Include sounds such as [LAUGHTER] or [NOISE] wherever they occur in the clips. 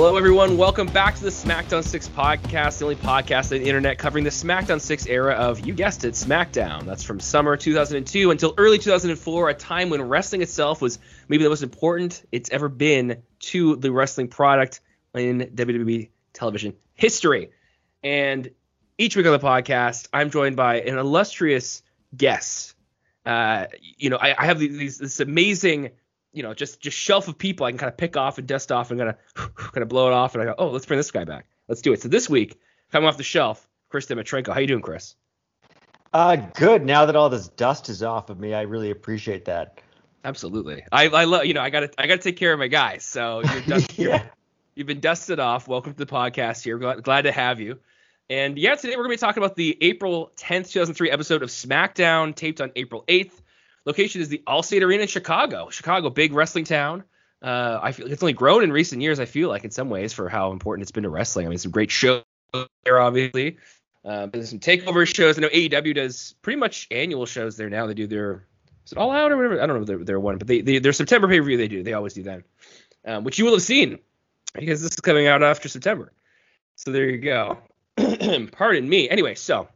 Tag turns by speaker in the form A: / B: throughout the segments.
A: Hello, everyone. Welcome back to the SmackDown 6 podcast, the only podcast on the internet covering the SmackDown 6 era of, you guessed it, SmackDown. That's from summer 2002 until early 2004, a time when wrestling itself was maybe the most important it's ever been to the wrestling product in WWE television history. And each week on the podcast, I'm joined by an illustrious guest. Uh, you know, I, I have these, this amazing you know, just just shelf of people I can kind of pick off and dust off and kind of [SIGHS] kind of blow it off and I go, oh, let's bring this guy back. Let's do it. So this week, coming off the shelf, Kris Dimitrenko. How you doing, Kris?
B: Uh, good. Now that all this dust is off of me, I really appreciate that.
A: Absolutely. I I love you know I gotta I gotta take care of my guys. So you're [LAUGHS] dust, yeah. you've been dusted off. Welcome to the podcast here. Glad, glad to have you. And yeah, today we're gonna be talking about the April 10th, 2003 episode of SmackDown, taped on April 8th. Location is the Allstate Arena in Chicago. Chicago, big wrestling town. Uh, I feel it's only grown in recent years. I feel like in some ways for how important it's been to wrestling. I mean, some great shows there, obviously. Uh, there's some takeover shows. I know AEW does pretty much annual shows there now. They do their is it all out or whatever? I don't know if they're, one, but they, they their September pay per view they do. They always do that, um, which you will have seen because this is coming out after September. So there you go. [CLEARS THROAT] Pardon me. Anyway, so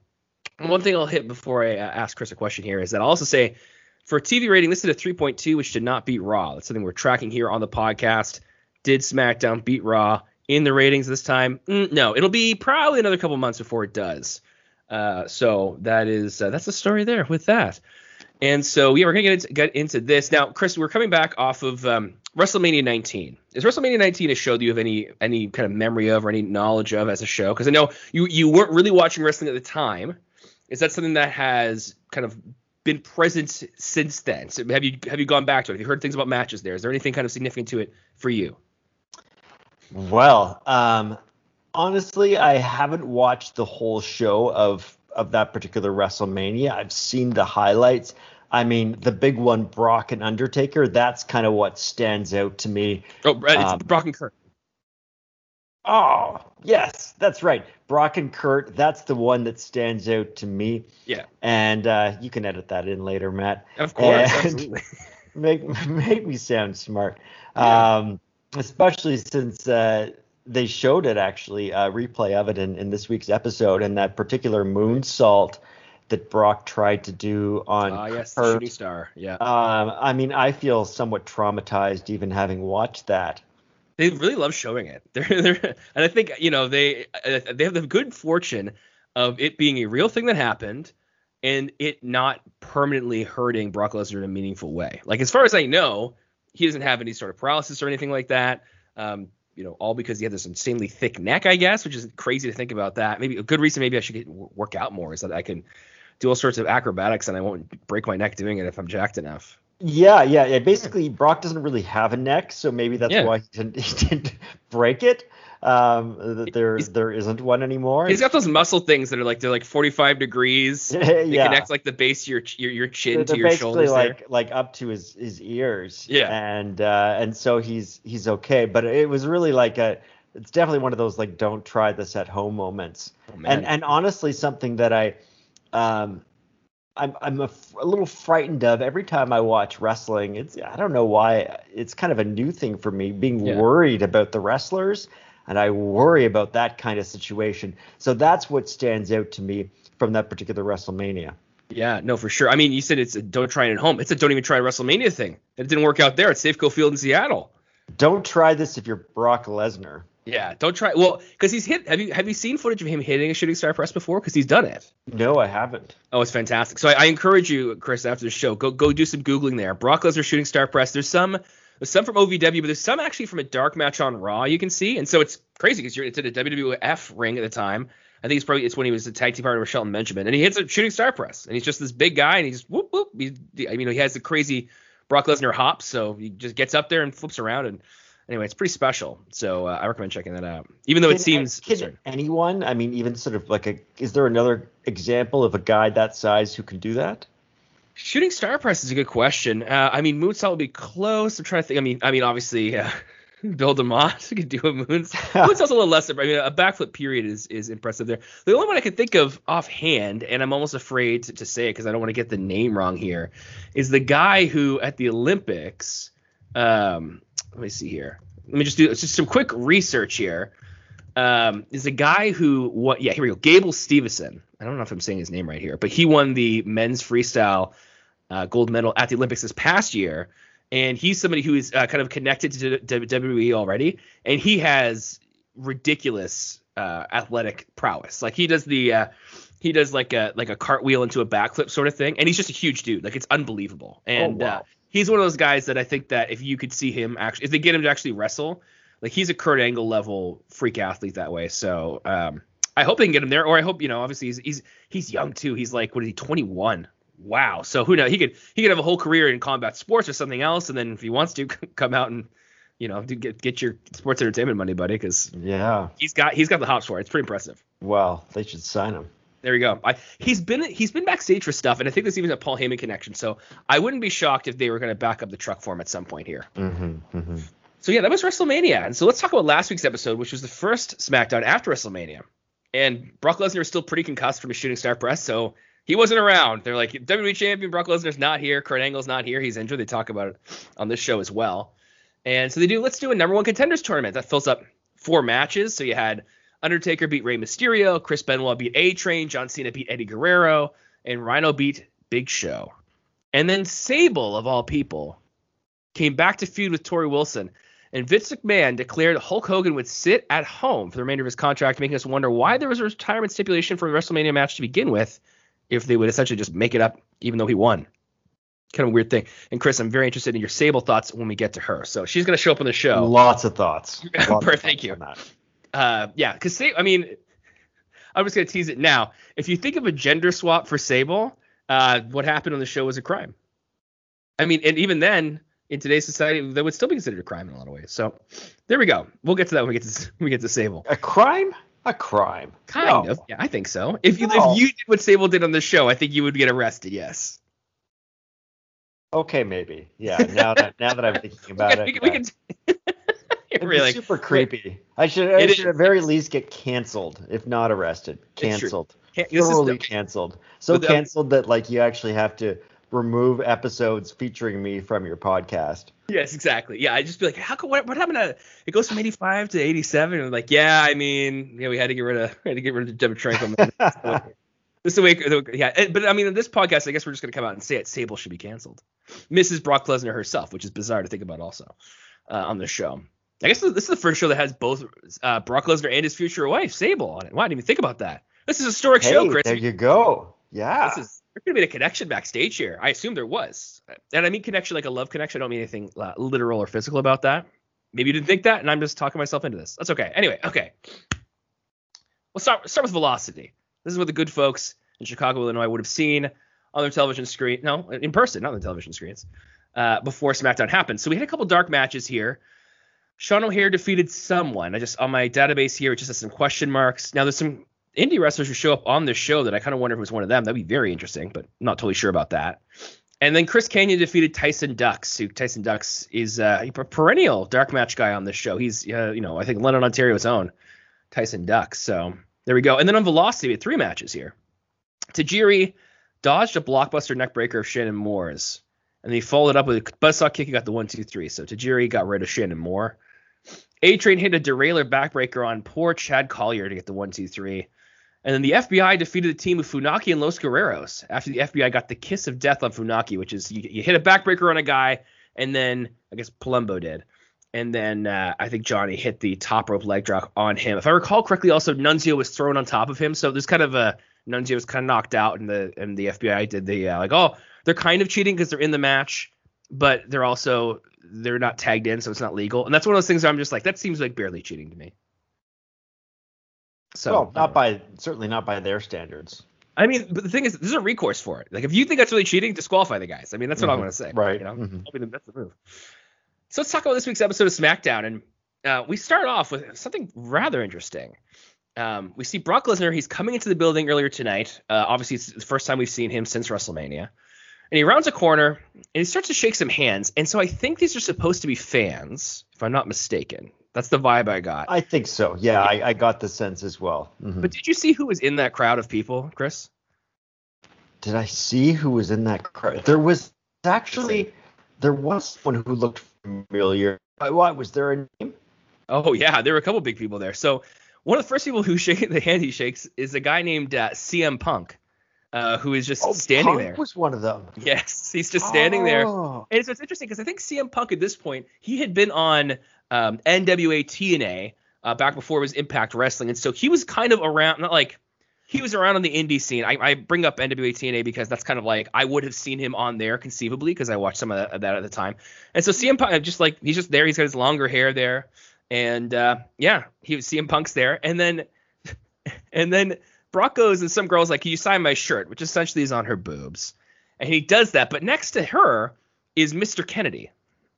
A: one thing I'll hit before I uh, ask Kris a question here is that I'll also say for TV rating, this is a 3.2, which did not beat Raw. That's something we're tracking here on the podcast. Did SmackDown beat Raw in the ratings this time? Mm, no, it'll be probably another couple months before it does. Uh, so that is uh, that's the story there with that. And so yeah, we're gonna get into, get into this now, Kris. We're coming back off of um, WrestleMania 19. Is WrestleMania 19 a show that you have any any kind of memory of or any knowledge of as a show? Because I know you you weren't really watching wrestling at the time. Is that something that has kind of been present since then? So have you have you gone back to it? Have you heard things about matches there? Is there anything kind of significant to it for you?
B: Well, um, honestly, I haven't watched the whole show of of that particular WrestleMania. I've seen the highlights. I mean, the big one, Brock and Undertaker. That's kind of what stands out to me.
A: Oh, it's um, Brock and Kurt.
B: Oh, yes, that's right. Brock and Kurt, that's the one that stands out to me.
A: Yeah.
B: And uh, you can edit that in later, Matt.
A: Of course, absolutely. [LAUGHS]
B: make make me sound smart. Yeah. Um, especially since uh, they showed it actually, a replay of it in, in this week's episode, and that particular moonsault that Brock tried to do on
A: uh, yes, Kurt. shooting star. Yeah.
B: Um, I mean, I feel somewhat traumatized even having watched that
A: they really love showing it. [LAUGHS] They're, they're, and I think you know they uh, they have the good fortune of it being a real thing that happened and it not permanently hurting Brock Lesnar in a meaningful way. Like as far as I know, he doesn't have any sort of paralysis or anything like that. Um, you know, all because he had this insanely thick neck, I guess, which is crazy to think about that. Maybe a good reason maybe I should get work out more is that I can do all sorts of acrobatics and I won't break my neck doing it if I'm jacked enough.
B: Yeah, yeah, yeah. Basically, Brock doesn't really have a neck, so maybe that's yeah. why he didn't, [LAUGHS] he didn't break it. Um, there he's, there isn't one anymore.
A: He's got those muscle things that are like they're like 45 degrees. [LAUGHS] They yeah. connect like the base of your your, your chin they're, to your shoulders.
B: like
A: there.
B: like up to his his ears.
A: Yeah.
B: And uh, and so he's he's okay, but it was really like a it's definitely one of those like don't try this at home moments. Oh, and and honestly, something that I um I'm I'm a, a, little frightened of every time I watch wrestling. It's I don't know why it's kind of a new thing for me being yeah. worried about the wrestlers and I worry about that kind of situation. So that's what stands out to me from that particular WrestleMania.
A: Yeah, no, for sure. I mean, you said it's a don't try it at home. It's a don't even try WrestleMania thing. It didn't work out there at Safeco Field in Seattle.
B: Don't try this if you're Brock Lesnar.
A: Yeah, don't try. Well, because he's hit. Have you have you seen footage of him hitting a shooting star press before? Because he's done it.
B: No, I haven't.
A: Oh, it's fantastic. So I, I, encourage you, Kris, after the show, go go do some googling there. Brock Lesnar shooting star press. There's some there's some from OVW, but there's some actually from a dark match on Raw you can see, and so it's crazy because it's at a WWF ring at the time. I think it's probably it's when he was a tag team partner with Shelton Benjamin, and he hits a shooting star press, and he's just this big guy, and he's whoop whoop. He, I mean, he has the crazy Brock Lesnar hops, so he just gets up there and flips around and anyway, it's pretty special. So uh, I recommend checking that out. Even though can, it seems
B: can anyone, I mean, even sort of like a, is there another example of a guy that size who can do that?
A: Shooting star press is a good question. Uh, I mean, moonsault would be close. I'm trying to think. I mean, I mean, obviously, uh, [LAUGHS] Bill DeMott [LAUGHS] could do a moonsault. [LAUGHS] moonsault's a little lesser. But I mean, a backflip period is is impressive there. The only one I can think of offhand, and I'm almost afraid to, to say it because I don't want to get the name wrong here, is the guy who at the Olympics. Um, let me see here. let me just do just some quick research here. Um, is a guy who what? Yeah, here we go. Gable Steveson. I don't know if I'm saying his name right here, but he won the men's freestyle uh, gold medal at the Olympics this past year, and he's somebody who is uh, kind of connected to WWE already, and he has ridiculous uh, athletic prowess. Like he does the uh, he does like a like a cartwheel into a backflip sort of thing, and he's just a huge dude. Like it's unbelievable. And oh, wow. uh, he's one of those guys that I think that if you could see him actually, if they get him to actually wrestle, like he's a Kurt Angle level freak athlete that way. So um, I hope they can get him there, or I hope you know, obviously he's he's he's young too. He's like what is he, 21? Wow. So who knows? He could he could have a whole career in combat sports or something else, and then if he wants to [LAUGHS] come out and you know get get your sports entertainment money, buddy, because
B: yeah,
A: he's got he's got the hops for it. It's pretty impressive.
B: Well, they should sign him.
A: There you go. I, he's been he's been backstage for stuff, and I think there's even a Paul Heyman connection. So I wouldn't be shocked if they were going to back up the truck for him at some point here.
B: Mm-hmm, mm-hmm.
A: So yeah, that was WrestleMania, and so let's talk about last week's episode, which was the first SmackDown after WrestleMania. And Brock Lesnar is still pretty concussed from his shooting star press, so he wasn't around. They're like WWE champion Brock Lesnar's not here, Kurt Angle's not here, he's injured. They talk about it on this show as well. And so they do let's do a number one contenders tournament that fills up four matches. So you had Undertaker beat Rey Mysterio, Chris Benoit beat A Train, John Cena beat Eddie Guerrero, and Rhyno beat Big Show. And then Sable, of all people, came back to feud with Torrie Wilson. And Vince McMahon declared Hulk Hogan would sit at home for the remainder of his contract, making us wonder why there was a retirement stipulation for a WrestleMania match to begin with, if they would essentially just make it up, even though he won. Kind of a weird thing. And Kris, I'm very interested in your Sable thoughts when we get to her. So she's going to show up on the show.
B: Lots of thoughts. [LAUGHS]
A: Lots. Thank you. Uh, yeah, because I mean, I'm just going to tease it now. If you think of a gender swap for Sable, uh, what happened on the show was a crime. I mean, and even then, in today's society, that would still be considered a crime in a lot of ways. So there we go. We'll get to that when we get to when [LAUGHS] we get to Sable.
B: A crime? A crime?
A: Kind no. of. Yeah, I think so. If you no. if you did what Sable did on the show, I think you would get arrested. Yes.
B: Okay, maybe. Yeah. Now that now that I'm thinking [LAUGHS] about
A: we
B: it,
A: we, can. [LAUGHS] [LAUGHS]
B: It'd really super creepy. I should I should at very least get canceled, if not arrested. Canceled. Thoroughly canceled. So canceled that like you actually have to remove episodes featuring me from your podcast.
A: Yes, exactly. Yeah, I just be like, how come what, what happened to it goes from 85 to 87? And I'm like, yeah, I mean, yeah, we had to get rid of [LAUGHS] we had to get rid of Deborah Tranquil. this is the way, [LAUGHS] yeah. But I mean, in this podcast, I guess we're just gonna come out and say it. Sable should be canceled. Mrs. Brock Lesnar herself, which is bizarre to think about, also uh, on the show. I guess this is the first show that has both uh, Brock Lesnar and his future wife Sable on it. Why didn't even think about that? This is a historic
B: hey,
A: show, Kris.
B: There you go. Yeah.
A: This is there could have been a connection backstage here. I assume there was. And I mean connection like a love connection. I don't mean anything uh, literal or physical about that. Maybe you didn't think that, and I'm just talking myself into this. That's okay. Anyway, okay. We'll start start with velocity. This is what the good folks in Chicago, Illinois would have seen on their television screen. No, in person, not on the television screens. Uh, before SmackDown happened. So we had a couple dark matches here. Sean O'Haire defeated someone. I just on my database here, it just has some question marks. Now there's some indie wrestlers who show up on this show that I kind of wonder if it was one of them. That'd be very interesting, but not totally sure about that. And then Chris Kanyon defeated Tyson Dux. who Tyson Dux is uh, a perennial dark match guy on this show. He's, uh, you know, I think London, Ontario's own Tyson Dux. So there we go. And then on Velocity, we had three matches here. Tajiri dodged a blockbuster neckbreaker of Shannon Moore's, and he followed up with a buzzsaw kick. He got the one, two, three. So Tajiri got rid of Shannon Moore. A Train hit a derailer backbreaker on poor Chad Collyer to get the one, two, three. And then the FBI defeated the team of Funaki and Los Guerreros after the FBI got the kiss of death on Funaki, which is you, you hit a backbreaker on a guy, and then I guess Palumbo did. And then uh, I think Johnny hit the top rope leg drop on him. If I recall correctly, also Nunzio was thrown on top of him. So there's kind of a Nunzio was kind of knocked out, and the and the FBI did the uh, like, oh, they're kind of cheating because they're in the match, but they're also they're not tagged in, so it's not legal. And that's one of those things I'm just like, that seems like barely cheating to me.
B: So well, not by certainly not by their standards.
A: I mean, but the thing is, there's a recourse for it. Like, if you think that's really cheating, disqualify the guys. I mean, that's what mm-hmm. I'm going to say.
B: Right.
A: You know,
B: mm-hmm.
A: I mean, that's the move. So let's talk about this week's episode of SmackDown, and uh, we start off with something rather interesting. Um, we see Brock Lesnar. He's coming into the building earlier tonight. Uh, obviously, it's the first time we've seen him since WrestleMania. And he rounds a corner and he starts to shake some hands. And so I think these are supposed to be fans, if I'm not mistaken. That's the vibe I got.
B: I think so. Yeah, I, I got the sense as well.
A: Mm-hmm. But did you see who was in that crowd of people, Kris?
B: Did I see who was in that crowd? There was actually there was someone who looked familiar. What was there a name?
A: Oh yeah, there were a couple big people there. So one of the first people who shake [LAUGHS] the hand he shakes is a guy named uh, CM Punk, uh, who is just
B: oh,
A: standing
B: Punk
A: there.
B: was one of them.
A: Yes, [LAUGHS] he's just standing there.
B: Oh.
A: And so it's interesting because I think CM Punk at this point he had been on um, NWA TNA uh, back before it was Impact Wrestling, and so he was kind of around, not like he was around on the indie scene. I, I bring up NWA TNA because that's kind of like I would have seen him on there conceivably because I watched some of that, of that at the time. And so CM Punk just like he's just there. He's got his longer hair there, and uh, yeah, he was CM Punk's there, and then [LAUGHS] and then Brock goes and some girl's like, "Can you sign my shirt?" Which essentially is on her boobs, and he does that. But next to her is Mr. Kennedy,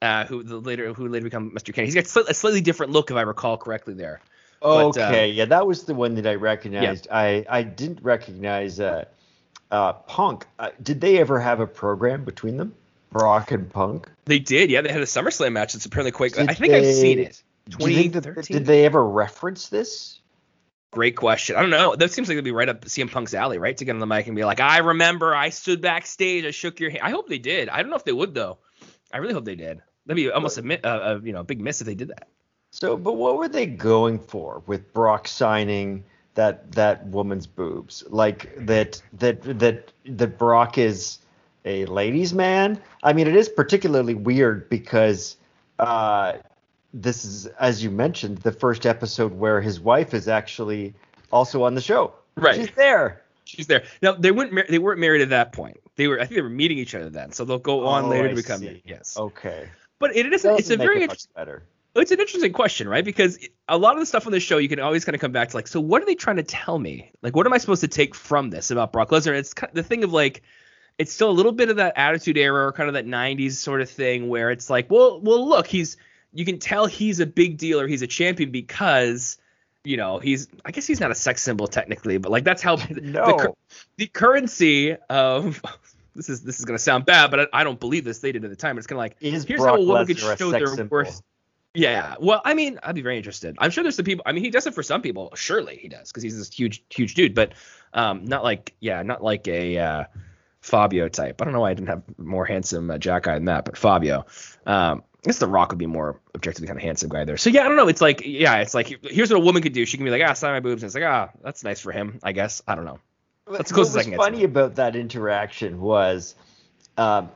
A: uh, who the later who later become Mr. Kennedy. He's got sli- a slightly different look, if I recall correctly. There. But, uh,
B: Okay, yeah, that was the one that I recognized. I I didn't recognize uh, uh, Punk. Uh, did they ever have a program between them, Brock and Punk?
A: They did, yeah. They had a SummerSlam match. It's apparently quite.
B: Did
A: I think I've seen it.
B: Do you think that-
A: 2013.
B: Did they ever reference this?
A: Great question. I don't know. That seems like it'd be right up CM Punk's alley, right? To get on the mic and be like, "I remember, I stood backstage, I shook your hand." I hope they did. I don't know if they would though. I really hope they did. That'd be almost a, a, a you know a big miss if they did that.
B: So, but what were they going for with Brock signing that that woman's boobs? Like that that that that Brock is a ladies' man? I mean, it is particularly weird because uh, this is, as you mentioned, the first episode where his wife is actually also on the show.
A: Right.
B: She's there.
A: She's there. Now they weren't mar- they weren't married at that point. They were I think they were meeting each other then. So they'll go on
B: Oh,
A: later
B: I
A: to become
B: see.
A: yes.
B: Okay.
A: But it is it's a very
B: it
A: interesting
B: much better.
A: it's an interesting question, right? Because a lot of the stuff on the show, you can always kind of come back to like, so what are they trying to tell me? Like, what am I supposed to take from this about Brock Lesnar? It's kind of the thing of like, it's still a little bit of that attitude era or kind of that 90s sort of thing where it's like, well, well, look, he's, you can tell he's a big deal or he's a champion because, you know, he's, I guess he's not a sex symbol technically, but like that's how [LAUGHS] the,
B: No.
A: cur- the currency of, [LAUGHS] this is, this is going to sound bad, but I, I don't believe this. They did at the time. It's kind of like,
B: Is
A: here's
B: Brock
A: how a woman could show their
B: symbol?
A: worth. Yeah, well, I mean, I'd be very interested. I'm sure there's some people. I mean, he does it for some people. Surely he does because he's this huge, huge dude. But um, not like, yeah, not like a uh, Fabio type. I don't know why I didn't have more handsome uh, Jack guy than that, but Fabio. Um, I guess The Rock would be more objectively kind of handsome guy there. So yeah, I don't know. It's like, yeah, it's like here's what a woman could do. She can be like, ah, sign my boobs, and it's like, ah, that's nice for him, I guess. I don't know. That's I
B: what was funny about that interaction was um,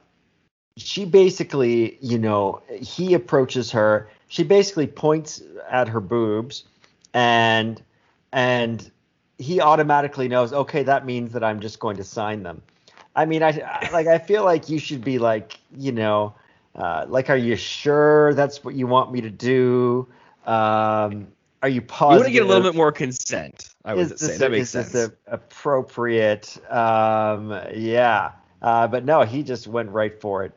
B: she basically, you know, he approaches her. She basically points at her boobs, and and he automatically knows. Okay, that means that I'm just going to sign them. I mean, I, I like. I feel like you should be like, you know, uh, like, are you sure that's what you want me to do? Um, are you
A: You
B: positive?
A: want to get a little bit more consent. I would say that
B: a-
A: makes
B: is
A: sense.
B: appropriate? Um, yeah. Uh, but no, he just went right for it.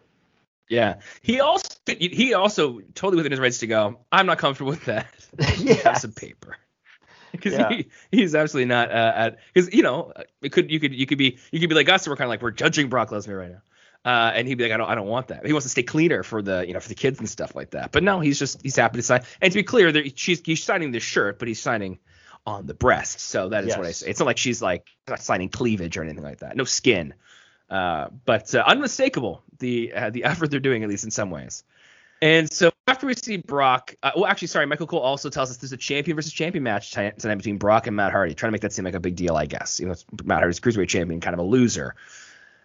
A: Yeah. He also he also totally within his rights to go. I'm not comfortable with that. [LAUGHS]
B: yeah.
A: some paper. Because
B: Yeah.
A: he, he's absolutely not uh, at because you know it could you could you could be you could be like us and we're kind of like we're judging Brock Lesnar right now. Uh, and he'd be like, I don't, I don't want that. He wants to stay cleaner for the, you know, for the kids and stuff like that. But no, he's just, he's happy to sign. And to be clear, she's, he's signing the shirt, but he's signing on the breast. So that is what I say. It's not like she's like not signing cleavage or anything like that. No skin. Uh, but uh, unmistakable the uh, the effort they're doing at least in some ways. And so after we see Brock, uh, well, actually, sorry, Michael Cole also tells us there's a champion versus champion match tonight between Brock and Matt Hardy, trying to make that seem like a big deal, I guess. You know, it's Matt Hardy's cruiserweight champion, kind of a loser.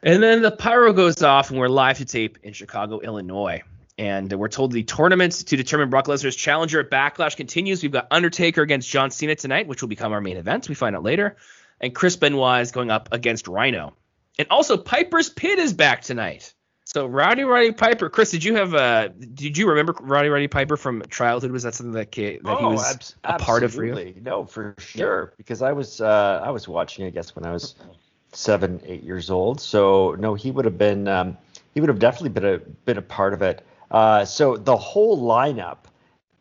A: And then the pyro goes off, and we're live to tape in Chicago, Illinois. And we're told the tournament to determine Brock Lesnar's challenger at Backlash continues. We've got Undertaker against John Cena tonight, which will become our main event. We find out later. And Chris Benoit is going up against Rhyno. And also Piper's Pit is back tonight. So Rowdy Roddy Piper, Kris, did you have a? did you remember Rowdy Roddy Piper from childhood? Was that something that, that he
B: Oh,
A: was
B: abs-
A: a part of for you?
B: absolutely. No, for sure. Because I was uh, I was watching, I guess, when I was seven, eight years old. So no, he would have been um, he would have definitely been a been a part of it. Uh, so the whole lineup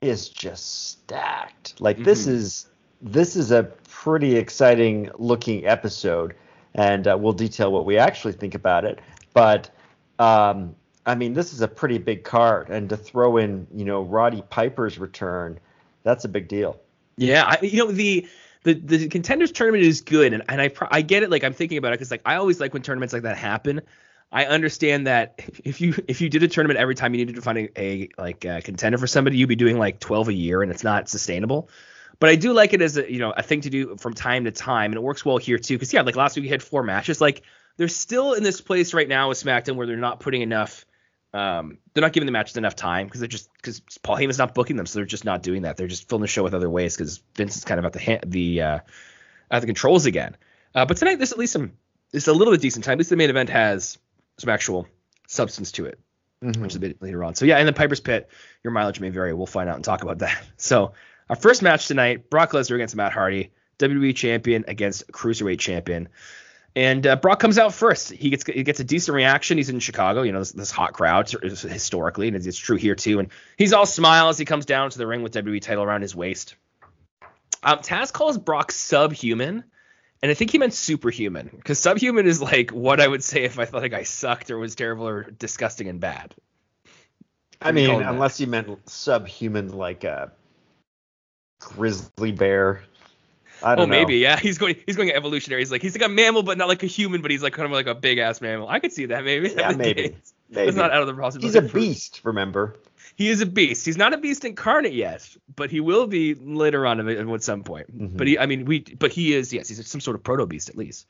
B: is just stacked. Like this
A: Mhm.
B: is this is a pretty exciting looking episode, and uh, we'll detail what we actually think about it. But um, I mean, this is a pretty big card, and to throw in, you know, Roddy Piper's return, that's a big deal.
A: Yeah, I, you know the the the contenders tournament is good, and, and I I get it. Like I'm thinking about it because like I always like when tournaments like that happen. I understand that if you if you did a tournament every time you needed to find a, a like a contender for somebody, you'd be doing like 12 a year, and it's not sustainable. But I do like it as a you know a thing to do from time to time, and it works well here too. Because yeah, like last week we had four matches. Like they're still in this place right now with SmackDown where they're not putting enough. Um, they're not giving the matches enough time because they're just because Paul Heyman's not booking them, so they're just not doing that. They're just filling the show with other ways because Vince is kind of at the the uh, at the controls again. Uh, but tonight, there's at least some. It's a little bit decent time. At least the main event has some actual substance to it, mm-hmm. which is a bit later on. So yeah, and the Piper's Pit, your mileage may vary. We'll find out and talk about that. [LAUGHS] So our first match tonight, Brock Lesnar against Matt Hardy, WWE champion against Cruiserweight champion. And uh, Brock comes out first. He gets he gets a decent reaction. He's in Chicago, you know, this, this hot crowd historically, and it's true here too. And he's all smiles. He comes down to the ring with WWE title around his waist. Um, Taz calls Brock subhuman, and I think he meant superhuman because subhuman is like what I would say if I thought a guy sucked or was terrible or disgusting and bad.
B: I mean, unless you meant subhuman like a grizzly bear. I don't oh, know.
A: maybe, yeah. [LAUGHS] He's going he's going evolutionary. He's like he's like a mammal, but not like a human, but he's like kind of like a big ass mammal. I could see that maybe.
B: Yeah, [LAUGHS] maybe. maybe.
A: It's not out of the possibility.
B: He's a beast, remember?
A: he is a beast. He's not a beast incarnate yet, but he will be later on at some point. Mm-hmm. But he, I mean, we, but he is, yes, he's some sort of proto beast at least.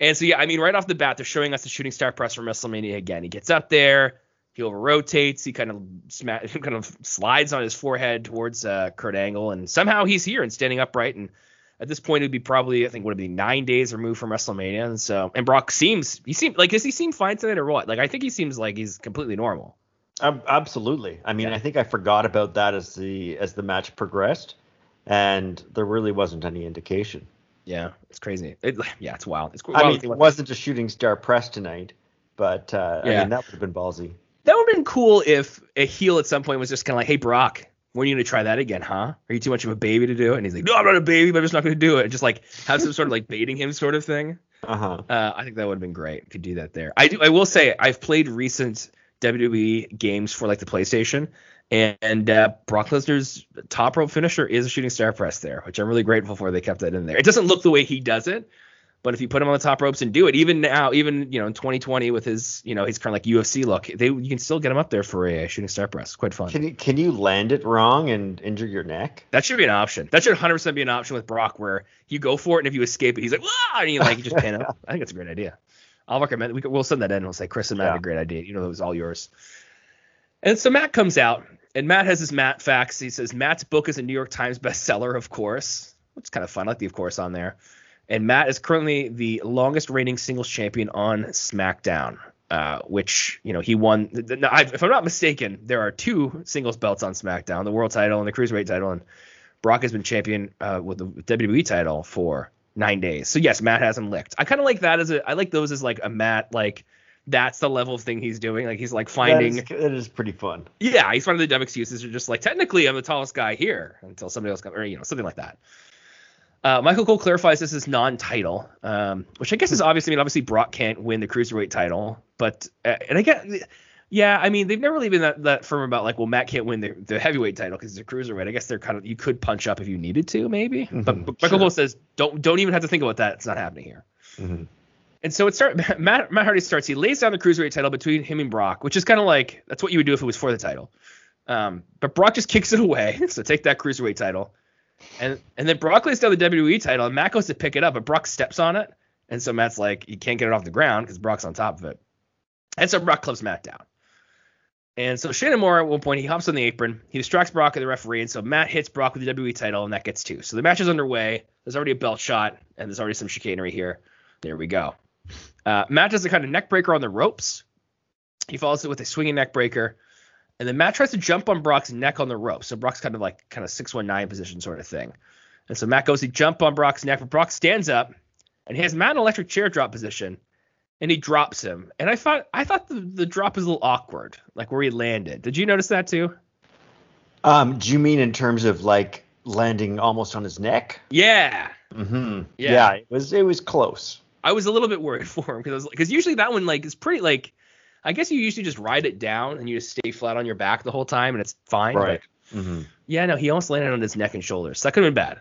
A: And so, yeah, I mean, right off the bat, they're showing us the shooting star press from WrestleMania again. He gets up there, he over rotates, he kind of sma- [LAUGHS] kind of slides on his forehead towards uh, Kurt Angle, and somehow he's here and standing upright. And at this point, it'd be probably, I think, would it be nine days removed from WrestleMania. And so, and Brock seems, he seems like, does he seem fine tonight or what? Like, I think he seems like he's completely normal.
B: Absolutely. I mean, yeah. I think I forgot about that as the as the match progressed, and there really wasn't any indication.
A: Yeah, it's crazy. It, yeah, it's wild. It's
B: wild. I mean, it wasn't a shooting star press tonight, but uh, yeah. I mean that would have been ballsy.
A: That would have been cool if a heel at some point was just kind of like, "Hey, Brock, when are you gonna try that again, huh? Are you too much of a baby to do it?" And he's like, "No, I'm not a baby, but I'm just not gonna do it." And just like have some sort of like baiting him sort of thing.
B: Uh-huh.
A: Uh, I think that would have been great. Could do that there. I do. I will say I've played recent WWE games for like the PlayStation. And, and uh, Brock Lesnar's top rope finisher is a shooting star press there, which I'm really grateful for. They kept that in there. It doesn't look the way he does it, but if you put him on the top ropes and do it, even now, even you know in 2020 with his you know his kind of like UFC look, they you can still get him up there for a shooting star press. Quite fun.
B: Can you can you land it wrong and injure your neck?
A: That should be an option. That should 100% be an option with Brock, where you go for it and if you escape it, he's like, Wah! and you like you just pin him. [LAUGHS] I think it's a great idea. I'll recommend. We will send that in. And we'll say Kris and Matt yeah. had a great idea. You know, it was all yours. And so Matt comes out, and Matt has his Matt facts. He says Matt's book is a New York Times bestseller, of course, which is kind of fun. I like the of course on there. And Matt is currently the longest reigning singles champion on SmackDown, uh, which you know he won. If I'm not mistaken, there are two singles belts on SmackDown: the World Title and the Cruiserweight Title. And Brock has been champion uh, with the WWE title for nine days. So yes, Matt has him licked. I kind of like that as a. I like those as like a Matt like that's the level of thing he's doing. Like he's like finding.
B: That is, that is pretty fun.
A: Yeah, he's finding the dumb excuses. Are just like technically I'm the tallest guy here until somebody else comes, or you know something like that. Uh, Michael Cole clarifies this is non-title, um, which I guess is obviously. I mean, obviously Brock can't win the cruiserweight title, but uh, and I get. Yeah, I mean they've never really been that, that firm about like, well, Matt can't win the, the heavyweight title because it's a cruiserweight. I guess they're kind of you could punch up if you needed to, maybe. Mm-hmm, but, but Michael sure. Cole says don't don't even have to think about that. It's not happening here. Mm-hmm. And so it starts. [LAUGHS] Matt, Matt Hardy starts. He lays down the cruiserweight title between him and Brock, which is kind of like that's what you would do if it was for the title. Um, but Brock just kicks it away. [LAUGHS] So take that cruiserweight title, and and then Brock lays down the WWE title, and Matt goes to pick it up, but Brock steps on it, and so Matt's like he can't get it off the ground because Brock's on top of it, and so Brock clubs Matt down. And so Shannon Moore at one point he hops on the apron, he distracts Brock at the referee, and so Matt hits Brock with the WWE title, and that gets two. So the match is underway. There's already a belt shot, and there's already some chicanery here. There we go. Uh, Matt does a kind of neck breaker on the ropes. He follows it with a swinging neck breaker. And then Matt tries to jump on Brock's neck on the rope. So Brock's kind of like kind of 619 position sort of thing. And so Matt goes to jump on Brock's neck, but Brock stands up and he has Matt in electric chair drop position and he drops him. And I thought I thought the, the drop was a little awkward, like where he landed. Did you notice that too?
B: Um, do you mean in terms of like landing almost on his neck?
A: Yeah.
B: Mm-hmm. Yeah. yeah. it was it was close.
A: I was a little bit worried [LAUGHS] for him because because usually that one like is pretty like I guess you usually just ride it down and you just stay flat on your back the whole time and it's fine.
B: Right. mm-hmm.
A: Yeah, no, he almost landed on his neck and shoulders. So that could have been bad.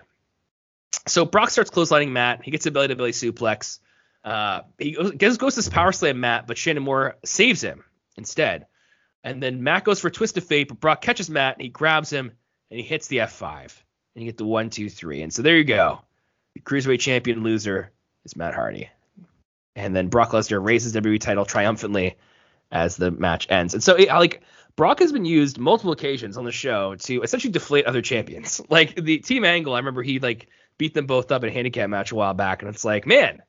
A: So Brock starts clotheslining Matt. He gets a belly to belly suplex. Uh, he goes, goes to this power slam Matt, but Shannon Moore saves him instead. And then Matt goes for a twist of fate, but Brock catches Matt and he grabs him and he hits the F5. And you get the one, two, three. And so there you go. The cruiserweight champion loser is Matt Hardy. And then Brock Lesnar raises WWE title triumphantly as the match ends. And so it, like Brock has been used multiple occasions on the show to essentially deflate other champions. [LAUGHS] Like the Team Angle, I remember he like beat them both up in a handicap match a while back, and it's like, man,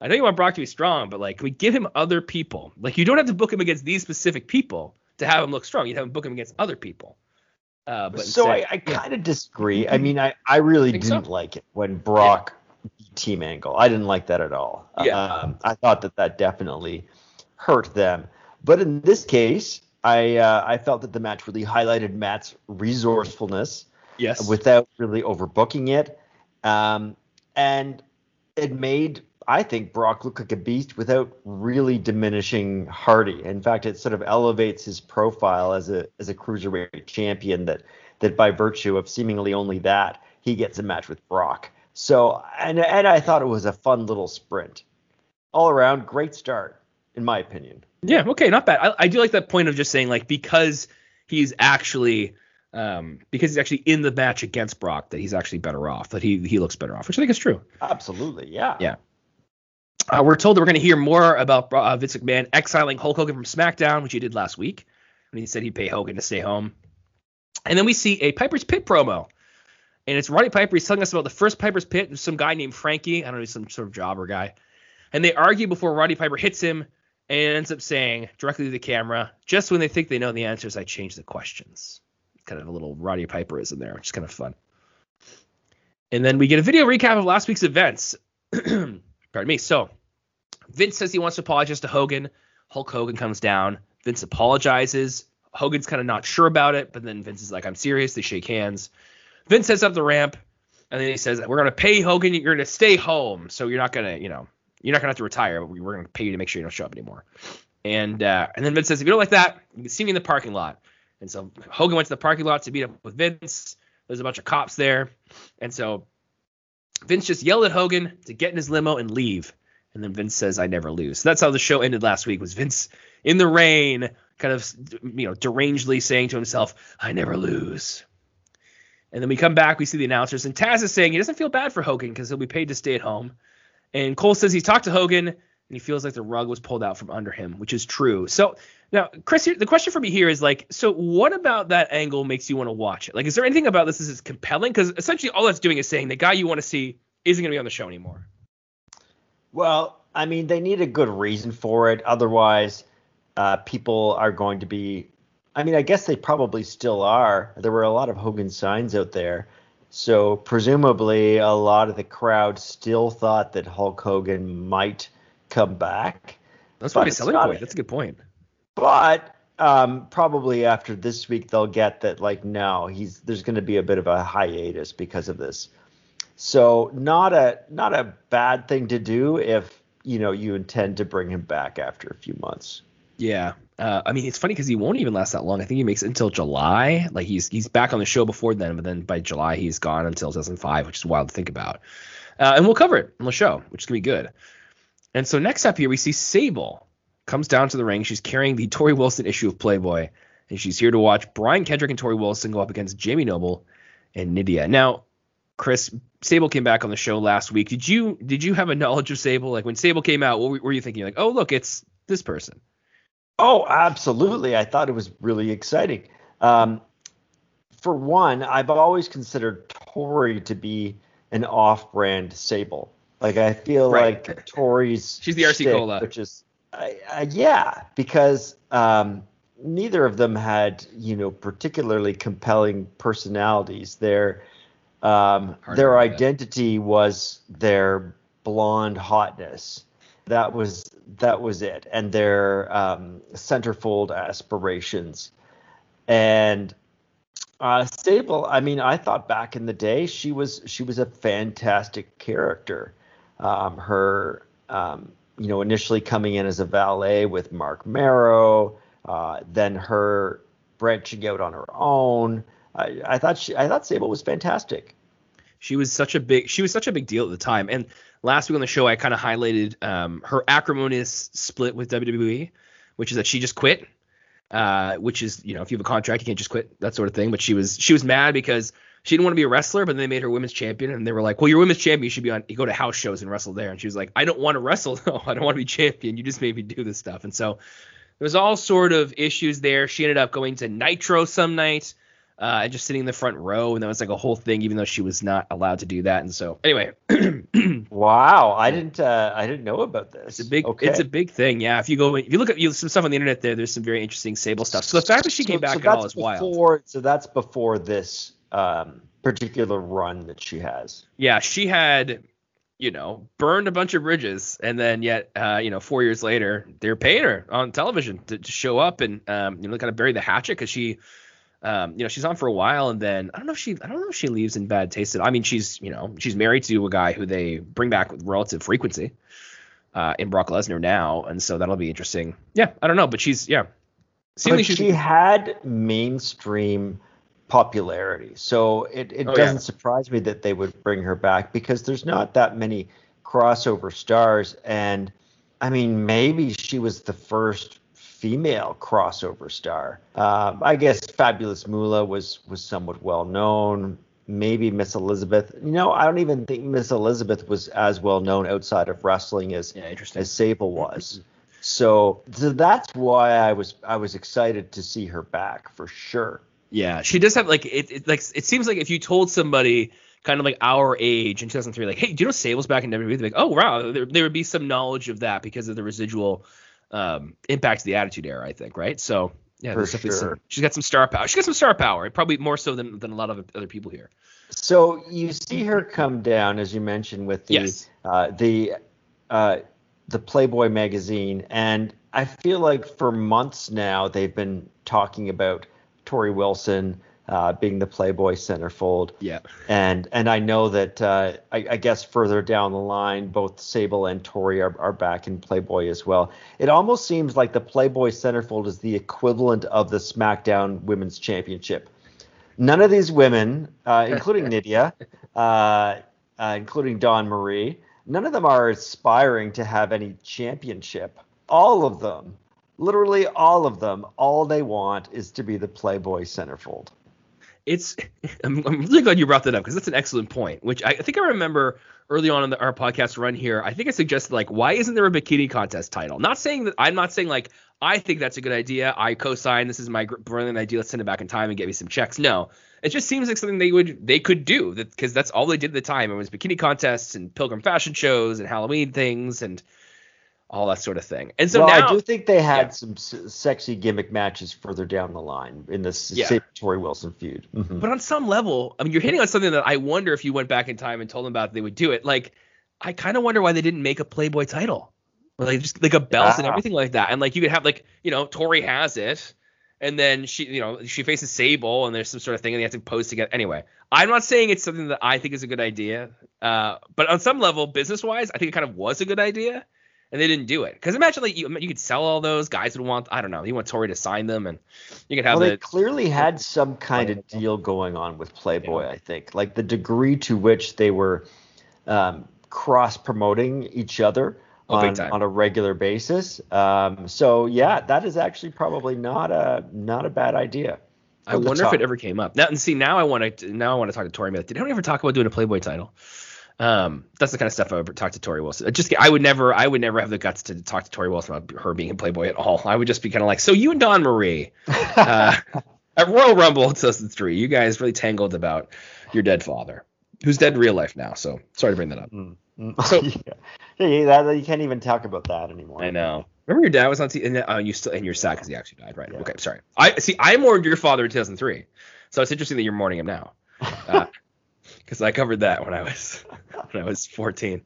A: I know you want Brock to be strong, but like, can we give him other people? Like, you don't have to book him against these specific people to have him look strong. You have him book him against other people.
B: Uh, but so instead, I, I kind of disagree. I mean, I, I really didn't so? like it when Brock yeah. Team Angle. I didn't like that at all. Yeah. Um, I thought that that definitely hurt them. But in this case, I uh, I felt that the match really highlighted Matt's resourcefulness.
A: Yes.
B: Without really overbooking it, um, and it made I think Brock look like a beast without really diminishing Hardy. In fact, it sort of elevates his profile as a as a cruiserweight champion. That that by virtue of seemingly only that he gets a match with Brock. So and and I thought it was a fun little sprint. All around, great start in my opinion.
A: Yeah, okay, not bad. I, I do like that point of just saying like because he's actually um, because he's actually in the match against Brock that he's actually better off, that he he looks better off, which I think is true.
B: Absolutely, yeah.
A: Yeah. Uh, we're told that we're going to hear more about uh, Vince McMahon exiling Hulk Hogan from SmackDown, which he did last week when he said he'd pay Hogan to stay home. And then we see a Piper's Pit promo. And it's Roddy Piper. He's telling us about the first Piper's Pit. Some guy named Frankie. I don't know, he's some sort of jobber guy. And they argue before Roddy Piper hits him and ends up saying directly to the camera, just when they think they know the answers, I change the questions. Kind of a little Roddy Piperism there, which is kind of fun. And then we get a video recap of last week's events. [CLEARS THROAT] Pardon me. So Vince says he wants to apologize to Hogan. Hulk Hogan comes down. Vince apologizes. Hogan's kind of not sure about it, but then Vince is like, I'm serious. They shake hands. Vince sets up the ramp, and then he says, We're going to pay Hogan. You're going to stay home. So you're not going to, you know, you're not gonna have to retire. But we're gonna pay you to make sure you don't show up anymore. And uh, and then Vince says, if you don't like that, you can see me in the parking lot. And so Hogan went to the parking lot to meet up with Vince. There's a bunch of cops there, and so Vince just yelled at Hogan to get in his limo and leave. And then Vince says, "I never lose." So that's how the show ended last week. Was Vince in the rain, kind of you know derangedly saying to himself, "I never lose." And then we come back, we see the announcers, and Taz is saying he doesn't feel bad for Hogan because he'll be paid to stay at home. And Cole says he's talked to Hogan and he feels like the rug was pulled out from under him, which is true. So now, Kris, the question for me here is like, so what about that angle makes you want to watch it? Like, is there anything about this that's compelling? Because essentially all that's doing is saying the guy you want to see isn't going to be on the show anymore.
B: Well, I mean, they need a good reason for it. Otherwise, uh, people are going to be. I mean, I guess they probably still are. There were a lot of Hogan signs out there. So presumably, a lot of the crowd still thought that Hulk Hogan might come back.
A: That's probably a selling point. That's a good point.
B: But um, probably after this week, they'll get that like no, he's there's going to be a bit of a hiatus because of this. So not a not a bad thing to do if you know you intend to bring him back after a few months.
A: Yeah, uh, I mean, it's funny because he won't even last that long. I think he makes it until July. Like he's he's back on the show before then, but then by July he's gone until 2005, which is wild to think about. Uh, and we'll cover it on the show, which is gonna be good. And so next up here we see Sable comes down to the ring. She's carrying the Torrie Wilson issue of Playboy, and she's here to watch Brian Kendrick and Torrie Wilson go up against Jamie Noble and Nidia. Now, Kris, Sable came back on the show last week. Did you did you have a knowledge of Sable? Like when Sable came out, what were you thinking? Like, oh look, it's this person.
B: Oh, absolutely. I thought it was really exciting. Um, for one, I've always considered Torrie to be an off-brand Sable. Like I feel right. like Torrie's
A: she's the RC stick, Cola,
B: which is uh, uh, yeah, because um, neither of them had you know particularly compelling personalities. Their um, their identity that. was their blonde hotness that was that was it, and their um, centerfold aspirations. And uh, Sable, I mean, I thought back in the day she was she was a fantastic character. Um, her, um, you know, initially coming in as a valet with Marc Mero, uh, then her branching out on her own. I, I thought she, I thought Sable was fantastic.
A: She was such a big she was such a big deal at the time. And last week on the show, I kind of highlighted um, her acrimonious split with WWE, which is that she just quit. Uh, which is you know if you have a contract, you can't just quit that sort of thing. But she was she was mad because she didn't want to be a wrestler, but then they made her women's champion, and they were like, "Well, you're women's champion. You should be on. You go to house shows and wrestle there." And she was like, "I don't want to wrestle. [LAUGHS] No, I don't want to be champion. You just made me do this stuff." And so there was all sort of issues there. She ended up going to Nitro some night, uh, and just sitting in the front row, and that was like a whole thing, even though she was not allowed to do that. And so anyway. [CLEARS THROAT]
B: wow, I didn't uh, I didn't know about this.
A: It's a big okay. it's a big thing. Yeah, if you go if you look at you, some stuff on the internet there, there's some very interesting Sable stuff. So the fact that she came so, back so at all is
B: before,
A: wild.
B: So that's before this um, particular run that she has.
A: Yeah, she had, you know, burned a bunch of bridges, and then yet, uh, you know, four years later, they're paying her on television to, to show up and, um, you know, kind of bury the hatchet because she, um, you know, she's on for a while, and then I don't know if she, I don't know if she leaves in bad taste. I mean, she's, you know, she's married to a guy who they bring back with relative frequency. Uh, in Brock Lesnar now, and so that'll be interesting. Yeah, I don't know, but she's yeah.
B: But she had mainstream popularity. So it, it oh, doesn't yeah. surprise me that they would bring her back because there's not that many crossover stars. And I mean, maybe she was the first female crossover star. Uh, I guess Fabulous Moolah was was somewhat well known. Maybe Miss Elizabeth. You know, I don't even think Miss Elizabeth was as well known outside of wrestling as
A: yeah,
B: as Sable was. So, so that's why I was I was excited to see her back for sure.
A: Yeah, she does have like it, it. Like it seems like if you told somebody kind of like our age in 2003, like, hey, do you know Sable's back in WWE? They're like, oh wow, there, there would be some knowledge of that because of the residual um, impact of the Attitude Era, I think, right? So yeah,
B: For sure.
A: Some, she's got some star power. She's got some star power, probably more so than than a lot of other people here.
B: So you see her come down, as you mentioned, with the
A: yes.
B: uh, the uh, the Playboy magazine, and I feel like for months now they've been talking about Torrie Wilson uh, being the Playboy centerfold.
A: Yeah.
B: And and I know that uh, I, I, guess further down the line, both Sable and Torrie are, are back in Playboy as well. It almost seems like the Playboy centerfold is the equivalent of the SmackDown Women's Championship. None of these women, uh, [LAUGHS] including Nidia, uh, uh, including Dawn Marie, none of them are aspiring to have any championship. All of them literally all of them, all they want is to be the Playboy centerfold.
A: It's [LAUGHS] I'm, I'm really glad you brought that up because that's an excellent point. Which I, I think I remember early on in the, our podcast run here. I think I suggested like, why isn't there a bikini contest title? Not saying that I'm not saying like I think that's a good idea. I co-sign. This is my brilliant idea. Let's send it back in time and get me some checks. No, it just seems like something they would they could do because that's all they did at the time. It was bikini contests and pilgrim fashion shows and Halloween things and all that sort of thing. And so
B: well,
A: now,
B: I do think they had yeah. some s- sexy gimmick matches further down the line in this yeah. Torrie Wilson feud.
A: Mm-hmm. But on some level, I mean, you're hitting on something that I wonder if you went back in time and told them about, they would do it. Like, I kind of wonder why they didn't make a Playboy title, or like just like a belt and everything like that. And like you could have like, you know, Torrie has it. And then she, you know, she faces Sable, and there's some sort of thing, and they have to pose together. Anyway, I'm not saying it's something that I think is a good idea, uh, but on some level, business-wise, I think it kind of was a good idea and they didn't do it. Because imagine like you you could sell all those guys would want I don't know you want Torrie to sign them and you could have.
B: Well,
A: the,
B: they clearly had some kind of deal going on with Playboy. Yeah. I think like the degree to which they were um, cross promoting each other. Oh, on, on a regular basis. Um, so yeah, that is actually probably not a not a bad idea.
A: I wonder if it ever came up. Now and see now I want to now I want to talk to Torrie. Did anyone ever talk about doing a Playboy title? Um, that's the kind of stuff I would talk to Torrie Wilson. Just I would never, I would never have the guts to talk to Torrie Wilson about her being in Playboy at all. I would just be kind of like, so you and Dawn Marie uh, [LAUGHS] at Royal Rumble 2003, you guys really tangled about your dead father, who's dead in real life now. So sorry to bring that up.
B: Mm-hmm. So [LAUGHS] yeah, yeah that, you can't even talk about that anymore.
A: I know. Remember your dad was on TV, and uh, you still, and you're sad because he actually died, right? Yeah. Okay, sorry. I see. I mourned your father in 2003, so it's interesting that you're mourning him now. [LAUGHS] Uh, because I covered that when I was [LAUGHS] when I was 14.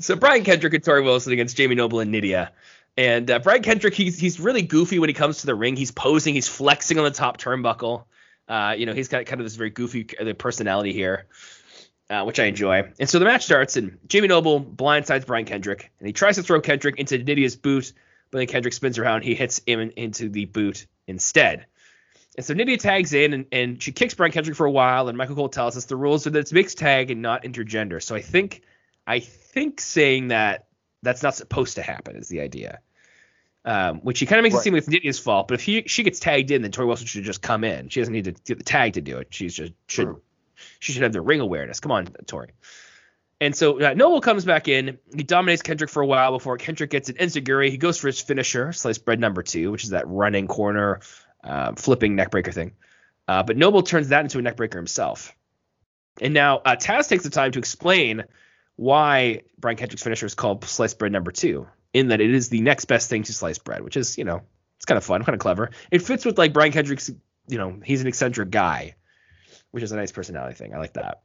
A: So Brian Kendrick and Torrie Wilson against Jamie Noble and Nidia. And uh, Brian Kendrick, he's he's really goofy when he comes to the ring. He's posing, he's flexing on the top turnbuckle. Uh, you know, he's got kind of this very goofy uh, personality here, uh, which I enjoy. And so the match starts, and Jamie Noble blindsides Brian Kendrick, and he tries to throw Kendrick into Nidia's boot, but then Kendrick spins around, he hits him into the boot instead. And so Nidia tags in and, and she kicks Brian Kendrick for a while, and Michael Cole tells us the rules are that it's mixed tag and not intergender. So I think I think saying that that's not supposed to happen is the idea. Um, which he kind of makes right. it seem like it's Nidia's fault, but if he she gets tagged in, then Torrie Wilson should just come in. She doesn't need to get the tag to do it. She's just should True. she should have the ring awareness. Come on, Torrie. And so uh, Noble comes back in. He dominates Kendrick for a while before Kendrick gets an enziguri. He goes for his finisher, sliced bread number two, which is that running corner, uh, flipping neckbreaker thing. Uh, but Noble turns that into a neckbreaker himself. And now uh, Taz takes the time to explain why Brian Kendrick's finisher is called sliced bread number two in that it is the next best thing to sliced bread, which is, you know, it's kind of fun, kind of clever. It fits with like Brian Kendrick's, you know, he's an eccentric guy, which is a nice personality thing. I like that.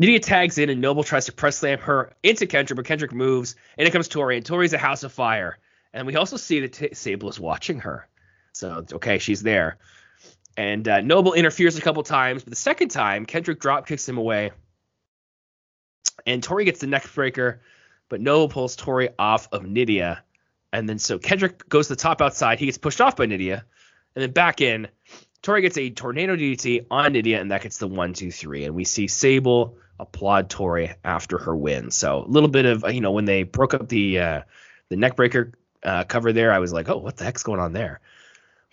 A: Nidia tags in and Noble tries to press slam her into Kendrick, but Kendrick moves, and it comes Torrie, and Torrie's a house of fire. And we also see that T- Sable is watching her. So, okay, she's there. And uh, Noble interferes a couple times, but the second time, Kendrick drop kicks him away. And Torrie gets the neck breaker, but Noble pulls Torrie off of Nidia. And then so Kendrick goes to the top outside. He gets pushed off by Nidia. And then back in, Torrie gets a tornado DDT on Nidia, and that gets the one, two, three. And we see Sable applaud Torrie after her win. So a little bit of you know when they broke up the uh, the neckbreaker uh, cover there, I was like, oh, what the heck's going on there?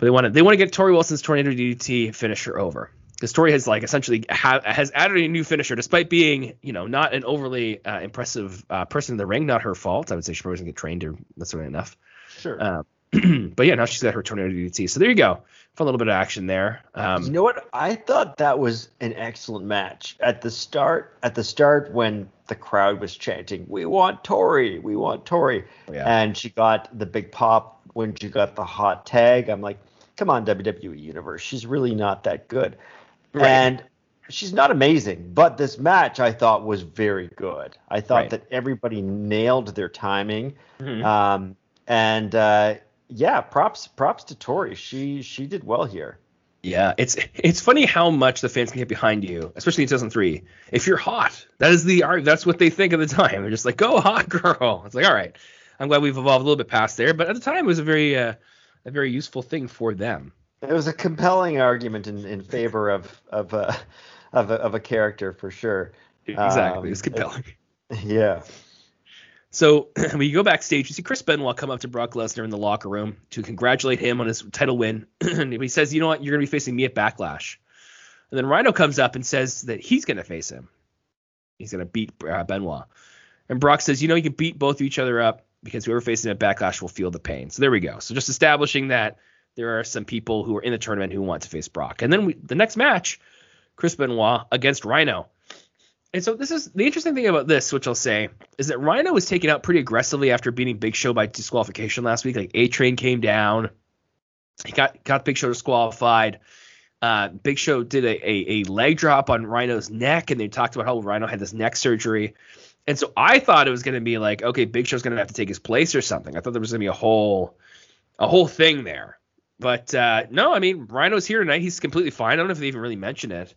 A: But they want to they want to get Torrie Wilson's tornado DDT finisher over the story has like essentially ha- has added a new finisher, despite being you know not an overly uh, impressive uh, person in the ring. Not her fault. I would say she probably doesn't get trained or really enough.
B: Sure. Uh, [CLEARS THROAT]
A: but yeah, now she's got her tornado DDT. So there you go. Fun little bit of action there. Um,
B: you know what? I thought that was an excellent match at the start. At the start, when the crowd was chanting, "We want Torrie, we want Torrie," yeah. and she got the big pop when she got the hot tag. I'm like, come on, WWE Universe, she's really not that good. Right. And she's not amazing, but this match I thought was very good. I thought right. that everybody nailed their timing. Mm-hmm. Um, and uh, yeah, props props to Torrie. She she did well here.
A: Yeah, it's it's funny how much the fans can get behind you, especially in 2003. If you're hot, that is the art. That's what they think at the time. They're just like, "Go hot girl." It's like, all right. I'm glad we've evolved a little bit past there, but at the time it was a very uh, a very useful thing for them.
B: It was a compelling argument in, in favor of of a, of a of a character for sure.
A: Exactly, um, it was compelling.
B: It, yeah.
A: So [CLEARS THROAT] when you go backstage, you see Chris Benoit come up to Brock Lesnar in the locker room to congratulate him on his title win. [CLEARS THROAT] and he says, "You know what? You're going to be facing me at Backlash." And then Rhyno comes up and says that he's going to face him. He's going to beat uh, Benoit. And Brock says, "You know, you can beat both of each other up because whoever faces him Backlash will feel the pain." So there we go. So just establishing that there are some people who are in the tournament who want to face Brock. And then we, the next match, Chris Benoit against Rhyno. And so this is the interesting thing about this, which I'll say, is that Rhyno was taken out pretty aggressively after beating Big Show by disqualification last week. Like A Train came down, he got got Big Show disqualified. Uh, Big Show did a, a, a leg drop on Rhyno's neck, and they talked about how Rhyno had this neck surgery. And so I thought it was going to be like, okay, Big Show's going to have to take his place or something. I thought there was going to be a whole a whole thing there. But uh, no, I mean Rhyno's here tonight. He's completely fine. I don't know if they even really mention it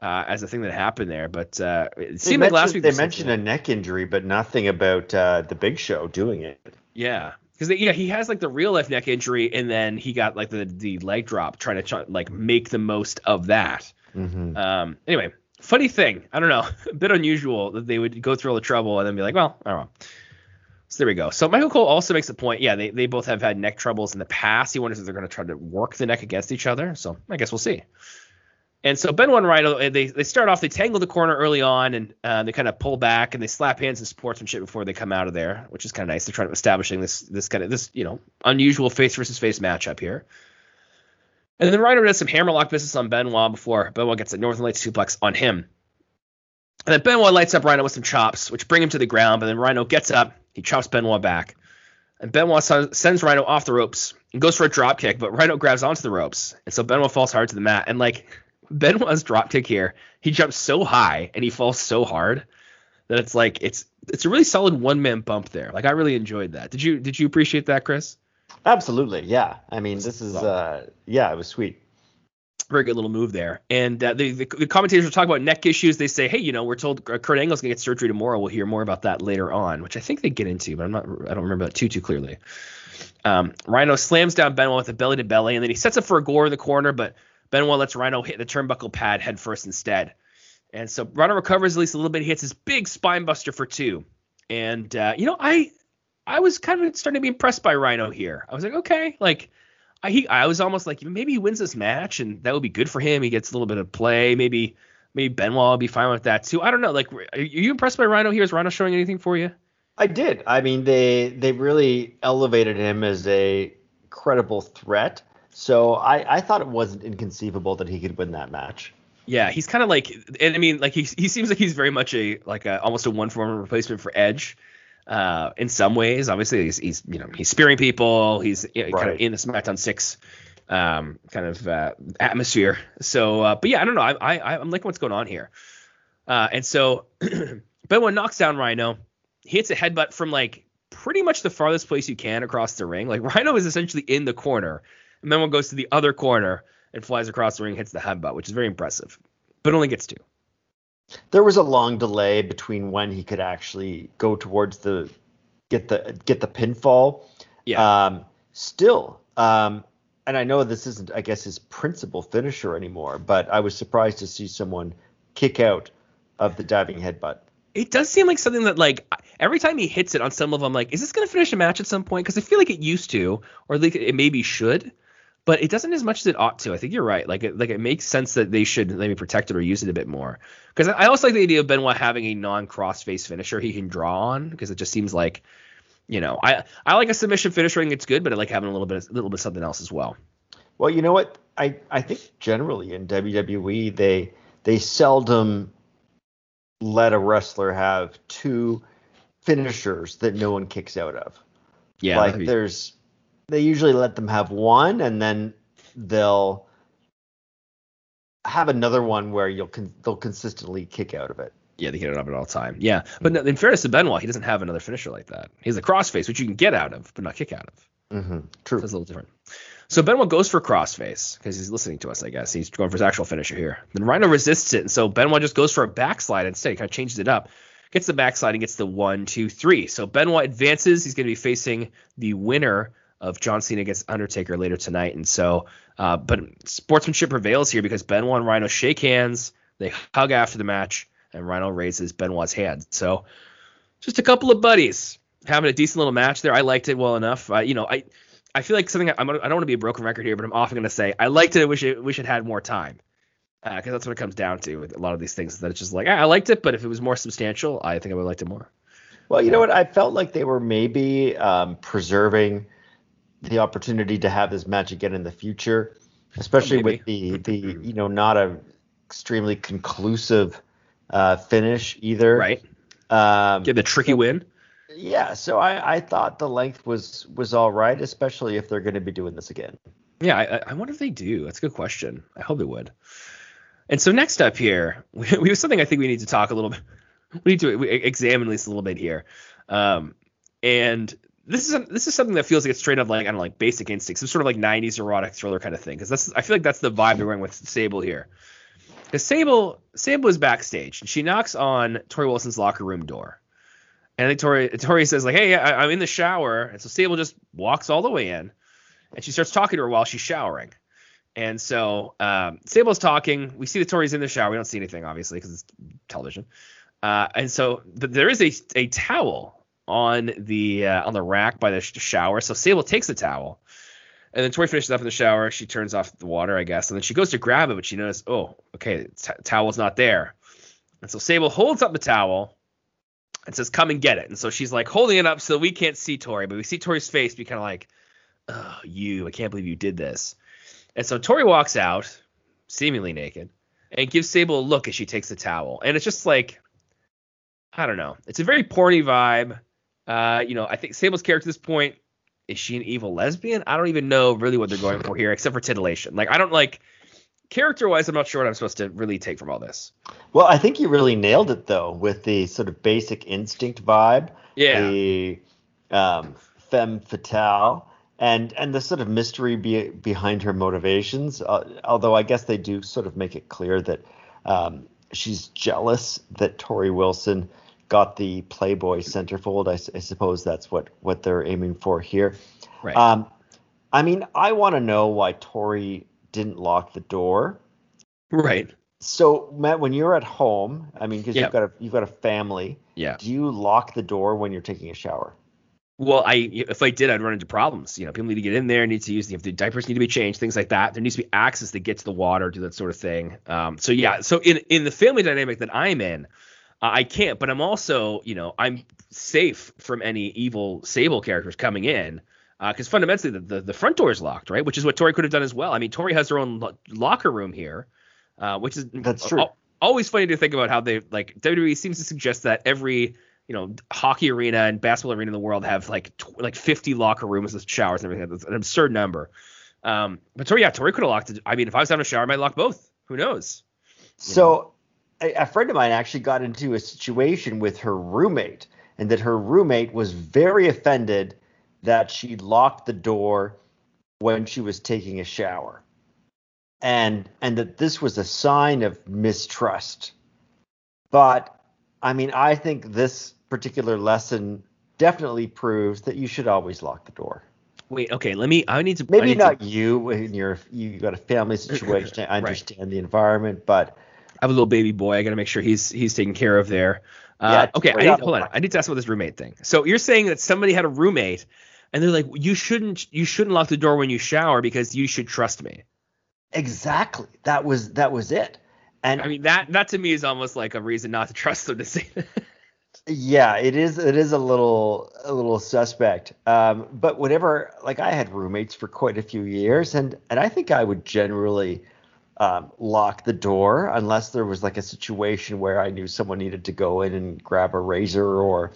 A: uh, as a thing that happened there, but uh, it seemed like last week
B: they mentioned a neck injury, but nothing about uh, the Big Show doing it.
A: Yeah, because yeah, he has like the real life neck injury, and then he got like the the leg drop, trying to like make the most of that. Mm-hmm. Um, anyway, funny thing, I don't know, [LAUGHS] a bit unusual that they would go through all the trouble and then be like, well, I don't know. So there we go. So Michael Cole also makes a point. Yeah, they, they both have had neck troubles in the past. He wonders if they're going to try to work the neck against each other. So I guess we'll see. And so Benoit and Rhyno, they they start off, they tangle the corner early on, and uh, they kind of pull back and they slap hands and sportsmanship before they come out of there, which is kind of nice. They're trying to establishing this this kind of this you know unusual face versus face matchup here. And then Rhyno does some hammerlock business on Benoit before Benoit gets a Northern Lights suplex on him. And then Benoit lights up Rhyno with some chops, which bring him to the ground. But then Rhyno gets up, he chops Benoit back. And Benoit sends Rhyno off the ropes and goes for a drop kick, but Rhyno grabs onto the ropes. And so Benoit falls hard to the mat. And like Benoit's drop kick here, he jumps so high and he falls so hard that it's like it's it's a really solid one man bump there. Like I really enjoyed that. Did you did you appreciate that, Kris?
B: Absolutely, yeah. I mean, this is uh yeah, it was sweet
A: very good little move there. And uh, the, the, the, commentators will talking about neck issues. They say, hey, you know, we're told Kurt Angle's gonna get surgery tomorrow. We'll hear more about that later on, which I think they get into, but I'm not, I don't remember that too too clearly. Um, Rhyno slams down Benoit with a belly to belly, and then he sets up for a gore in the corner, but Benoit lets Rhyno hit the turnbuckle pad head first instead. And so Rhyno recovers at least a little bit. He hits his big spine buster for two. And uh, you know, I I was kind of starting to be impressed by Rhyno here. I was like, okay, like I he, I was almost like maybe he wins this match and that would be good for him. He gets a little bit of play. Maybe maybe Benoit will be fine with that too. I don't know. Like, are you impressed by Rhyno here? Is Rhyno showing anything for you?
B: I did. I mean, they they really elevated him as a credible threat. So I, I thought it wasn't inconceivable that he could win that match.
A: Yeah, he's kind of like, and I mean, like he he seems like he's very much a like a almost a one for one replacement for Edge. Uh, in some ways, obviously he's, he's you know he's spearing people. He's you know, right. kind of in the SmackDown six um, kind of uh, atmosphere. So, uh, but yeah, I don't know. I, I I'm liking what's going on here. Uh, and so [CLEARS THROAT] Benoit knocks down Rhyno. He hits a headbutt from like pretty much the farthest place you can across the ring. Like [LAUGHS] Rhyno is essentially in the corner, and then one goes to the other corner and flies across the ring, hits the headbutt, which is very impressive, but only gets two.
B: There was a long delay between when he could actually go towards the get the get the pinfall.
A: Yeah. Um,
B: still, um, and I know this isn't, I guess, his principal finisher anymore, but I was surprised to see someone kick out of the diving headbutt.
A: It does seem like something that, like, every time he hits it on some level, I'm like, is this going to finish a match at some point? Because I feel like it used to, or like it maybe should but it doesn't as much as it ought to. I think you're right. Like it, like it makes sense that they should maybe protect it or use it a bit more. Because I also like the idea of Benoit having a non-cross face finisher he can draw on because it just seems like, you know, I I like a submission finisher. It's good, but I like having a little bit a little bit something else as well.
B: Well, you know what? I I think generally in WWE they they seldom let a wrestler have two finishers that no one kicks out of.
A: Yeah,
B: like be... there's they usually let them have one and then they'll have another one where you'll con- they'll consistently kick out of it.
A: Yeah, they hit it up at all time. Yeah, but in fairness to Benoit, he doesn't have another finisher like that. He has a crossface, which you can get out of, but not kick out of.
B: Mm-hmm. True.
A: So it's a little different. So Benoit goes for crossface because he's listening to us, I guess. He's going for his actual finisher here. Then Rhyno resists it, and so Benoit just goes for a backslide instead. He kind of changes it up, gets the backslide, and gets the one, two, three. So Benoit advances. He's going to be facing the winner of John Cena against Undertaker later tonight. And so, uh, but sportsmanship prevails here because Benoit and Rhyno shake hands. They hug after the match, and Rhyno raises Benoit's hand. So, just a couple of buddies having a decent little match there. I liked it well enough. You know, I I feel like something I'm I don't want to be a broken record here, but I'm often going to say I liked it. I wish it wish it had more time because uh, that's what it comes down to with a lot of these things. That it's just like I liked it, but if it was more substantial, I think I would have liked it more.
B: Well, you know what? I felt like they were maybe um, preserving the opportunity to have this match again in the future, especially with the the you know not a extremely conclusive uh, finish either.
A: Right. Um, Get the tricky win.
B: Yeah, so I, I thought the length was was all right, especially if they're going to be doing this again.
A: Yeah, I, I wonder if they do. That's a good question. I hope they would. And so next up here, [LAUGHS] we, we have something I think we need to talk a little bit. [LAUGHS] We need to examine this a little bit here. Um, and this is a, this is something that feels like it's straight up like I don't know, like Basic Instinct, some sort of like '90s erotic thriller kind of thing. Because that's I feel like that's the vibe they're going with Sable here. Because Sable Sable is backstage and she knocks on Torrie Wilson's locker room door, and I think Torrie Torrie says like, "Hey, I, am in the shower," and so Sable just walks all the way in, and she starts talking to her while she's showering. And so um, Sable's talking. We see the Torrie's in the shower. We don't see anything obviously because it's television. Uh, and so but there is a a towel on the uh, on the rack by the shower. So Sable takes the towel, and then Torrie finishes up in the shower. She turns off the water, I guess, and then she goes to grab it, but she notices, oh, okay, t- towel's not there. And so Sable holds up the towel and says, "Come and get it." And so she's like holding it up so we can't see Torrie, but we see Torrie's face be kind of like, "Oh, you! I can't believe you did this." And so Torrie walks out, seemingly naked, and gives Sable a look as she takes the towel, and it's just like, I don't know, it's a very porny vibe. Uh, you know, I think Sable's character at this point is she an evil lesbian? I don't even know really what they're going for here, except for titillation. Like, I don't like character wise. I'm not sure what I'm supposed to really take from all this.
B: Well, I think you really nailed it though with the sort of basic instinct vibe.
A: Yeah.
B: The um, femme fatale. And, and the sort of mystery be, behind her motivations, uh, although I guess they do sort of make it clear that um, she's jealous that Torrie Wilson got the Playboy centerfold. I, I suppose that's what what they're aiming for here. Right. Um, I mean, I want to know why Torrie didn't lock the door.
A: Right.
B: So Matt, when you're at home, I mean, because you've got a you've got a family.
A: Yeah.
B: Do you lock the door when you're taking a shower?
A: Well, I if I did, I'd run into problems. You know, people need to get in there, need to use if the diapers need to be changed, things like that. There needs to be access to get to the water, do that sort of thing. Um, so yeah, so in in the family dynamic that I'm in, I can't, but I'm also, you know, I'm safe from any evil Sable characters coming in because uh, fundamentally the, the, the front door is locked, right? Which is what Torrie could have done as well. I mean, Torrie has her own lo- locker room here, uh, which is
B: that's true.
A: always funny to think about how they like WWE seems to suggest that every you know hockey arena and basketball arena in the world have like tw- like 50 locker rooms with showers and everything. That's an absurd number. Um, but Torrie, yeah, Torrie could have locked it. I mean, if I was having a shower, I might lock both. Who knows?
B: So? A, a friend of mine actually got into a situation with her roommate, and that her roommate was very offended that she locked the door when she was taking a shower. And and that this was a sign of mistrust. But I mean, I think this particular lesson definitely proves that you should always lock the door.
A: Wait, okay, let me. I need to.
B: Maybe
A: need
B: not
A: to,
B: you when you're you got a family situation. I [CLEARS THROAT] understand right. the environment, but
A: have a little baby boy. I got to make sure he's he's taken care of there. Uh, yeah, okay, I need, hold on. I need to ask about this roommate thing. So you're saying that somebody had a roommate and they're like, you shouldn't you shouldn't lock the door when you shower because you should trust me.
B: Exactly. That was that was it. And
A: I mean that that to me is almost like a reason not to trust them to say that.
B: Yeah, it is. It is a little a little suspect. Um, but whatever, like I had roommates for quite a few years, and and I think I would generally um, lock the door unless there was like a situation where I knew someone needed to go in and grab a razor or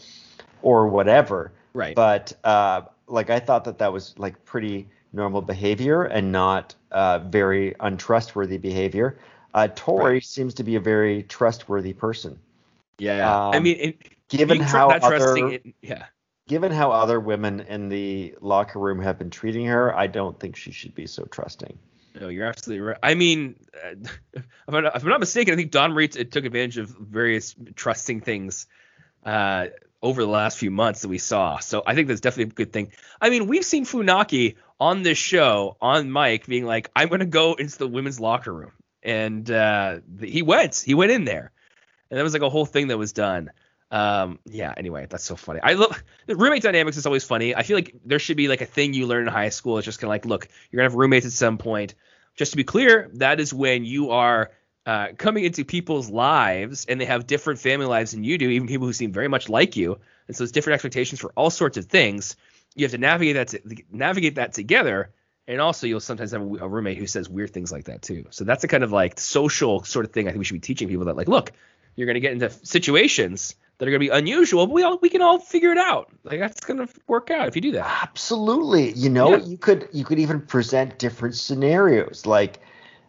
B: or whatever.
A: Right.
B: But uh, like I thought that that was like pretty normal behavior and not uh, very untrustworthy behavior. Uh, Torrie right. seems to be a very trustworthy person.
A: Yeah, um, I mean, it,
B: given how other,
A: it, yeah,
B: given how other women in the locker room have been treating her, I don't think she should be so trusting.
A: No, you're absolutely right. I mean, uh, [LAUGHS] if, I'm not, if, I'm not, mistaken, I think Dawn Marie took advantage of various trusting things uh, over the last few months that we saw. So I think that's definitely a good thing. I mean, we've seen Funaki on this show on Mike being like, "I'm going to go into the women's locker room," and uh, he went. He went in there, and that was like a whole thing that was done. Um, yeah. Anyway, that's so funny. I love roommate dynamics is always funny. I feel like there should be like a thing you learn in high school. It's just kind of like, look, you're gonna have roommates at some point. Just to be clear, that is when you are uh, coming into people's lives and they have different family lives than you do, even people who seem very much like you. And so it's different expectations for all sorts of things. You have to navigate that to, navigate that together. And also, you'll sometimes have a, a, roommate who says weird things like that too. So that's a kind of like social sort of thing. I think we should be teaching people that like, look, you're going to get into situations that are going to be unusual, but we all we can all figure it out. Like that's going to work out if you do that.
B: Absolutely. You know, yeah. you could you could even present different scenarios. Like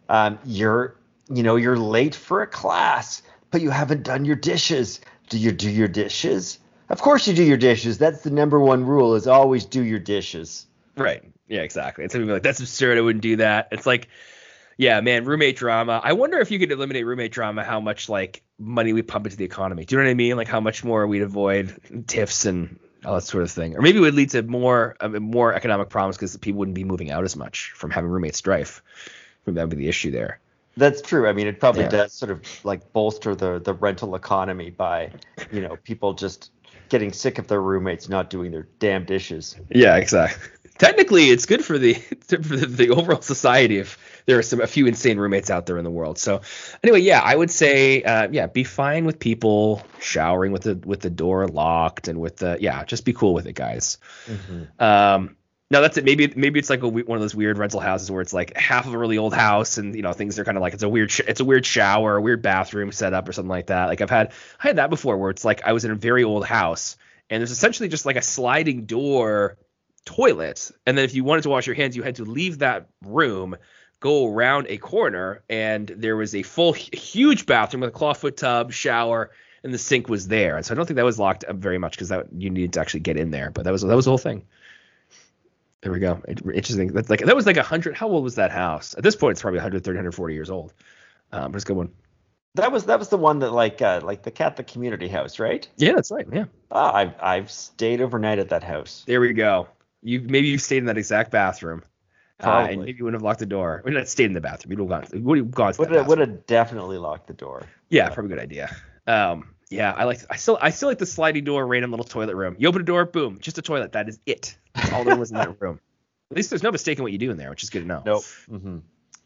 B: um, you're you know, you're late for a class, but you haven't done your dishes. Do you do your dishes? Of course you do your dishes. That's the number one rule is always do your dishes.
A: Right. Yeah, exactly. It's gonna be like that's absurd. I wouldn't do that. It's like, yeah, man, roommate drama. I wonder if you could eliminate roommate drama, how much like money we pump into the economy. Do you know what I mean? Like how much more we'd avoid tiffs and all that sort of thing. Or maybe it would lead to more uh, more economic problems because people wouldn't be moving out as much from having roommate strife. Maybe That would be the issue there.
B: That's true. I mean, it probably yeah. does sort of like bolster the the rental economy by, you know, people just getting sick of their roommates not doing their damn dishes.
A: Yeah, exactly. [LAUGHS] Technically, it's good for the [LAUGHS] for the, overall society if there are some a few insane roommates out there in the world. So, anyway, yeah, I would say, uh, yeah, be fine with people showering with the with the door locked and with the yeah, just be cool with it, guys. Mm-hmm. Um, no, that's it. Maybe maybe it's like a, one of those weird rental houses where it's like half of a really old house, and you know things are kind of like it's a weird sh- it's a weird shower, a weird bathroom setup or something like that. Like I've had I had that before where it's like I was in a very old house and there's essentially just like a sliding door toilet, and then if you wanted to wash your hands, you had to leave that room, go around a corner, and there was a full huge bathroom with a clawfoot tub, shower, and the sink was there. And so I don't think that was locked up very much because that you needed to actually get in there, but that was that was the whole thing. There we go. Interesting. That's like that was like a hundred. How old was that house? At this point, it's probably 130, 140 years old. Um, but it's a good one.
B: That was that was the one that like uh, like the Catholic community house, right?
A: Yeah, that's right. Yeah.
B: Oh, I've I've stayed overnight at that house.
A: There we go. You maybe you stayed in that exact bathroom. Uh, and maybe you wouldn't have locked the door. We not stayed in the bathroom. You'd have gone. Would have gone.
B: Would have, would have definitely locked the door.
A: Yeah, probably a good idea. Um, yeah, I like. I still, I still like the sliding door, random little toilet room. You open a door, boom, just a toilet. That is it. That's all there was in that [LAUGHS] room. At least there's no mistaking what you do in there, which is good to know.
B: Nope. Mm-hmm.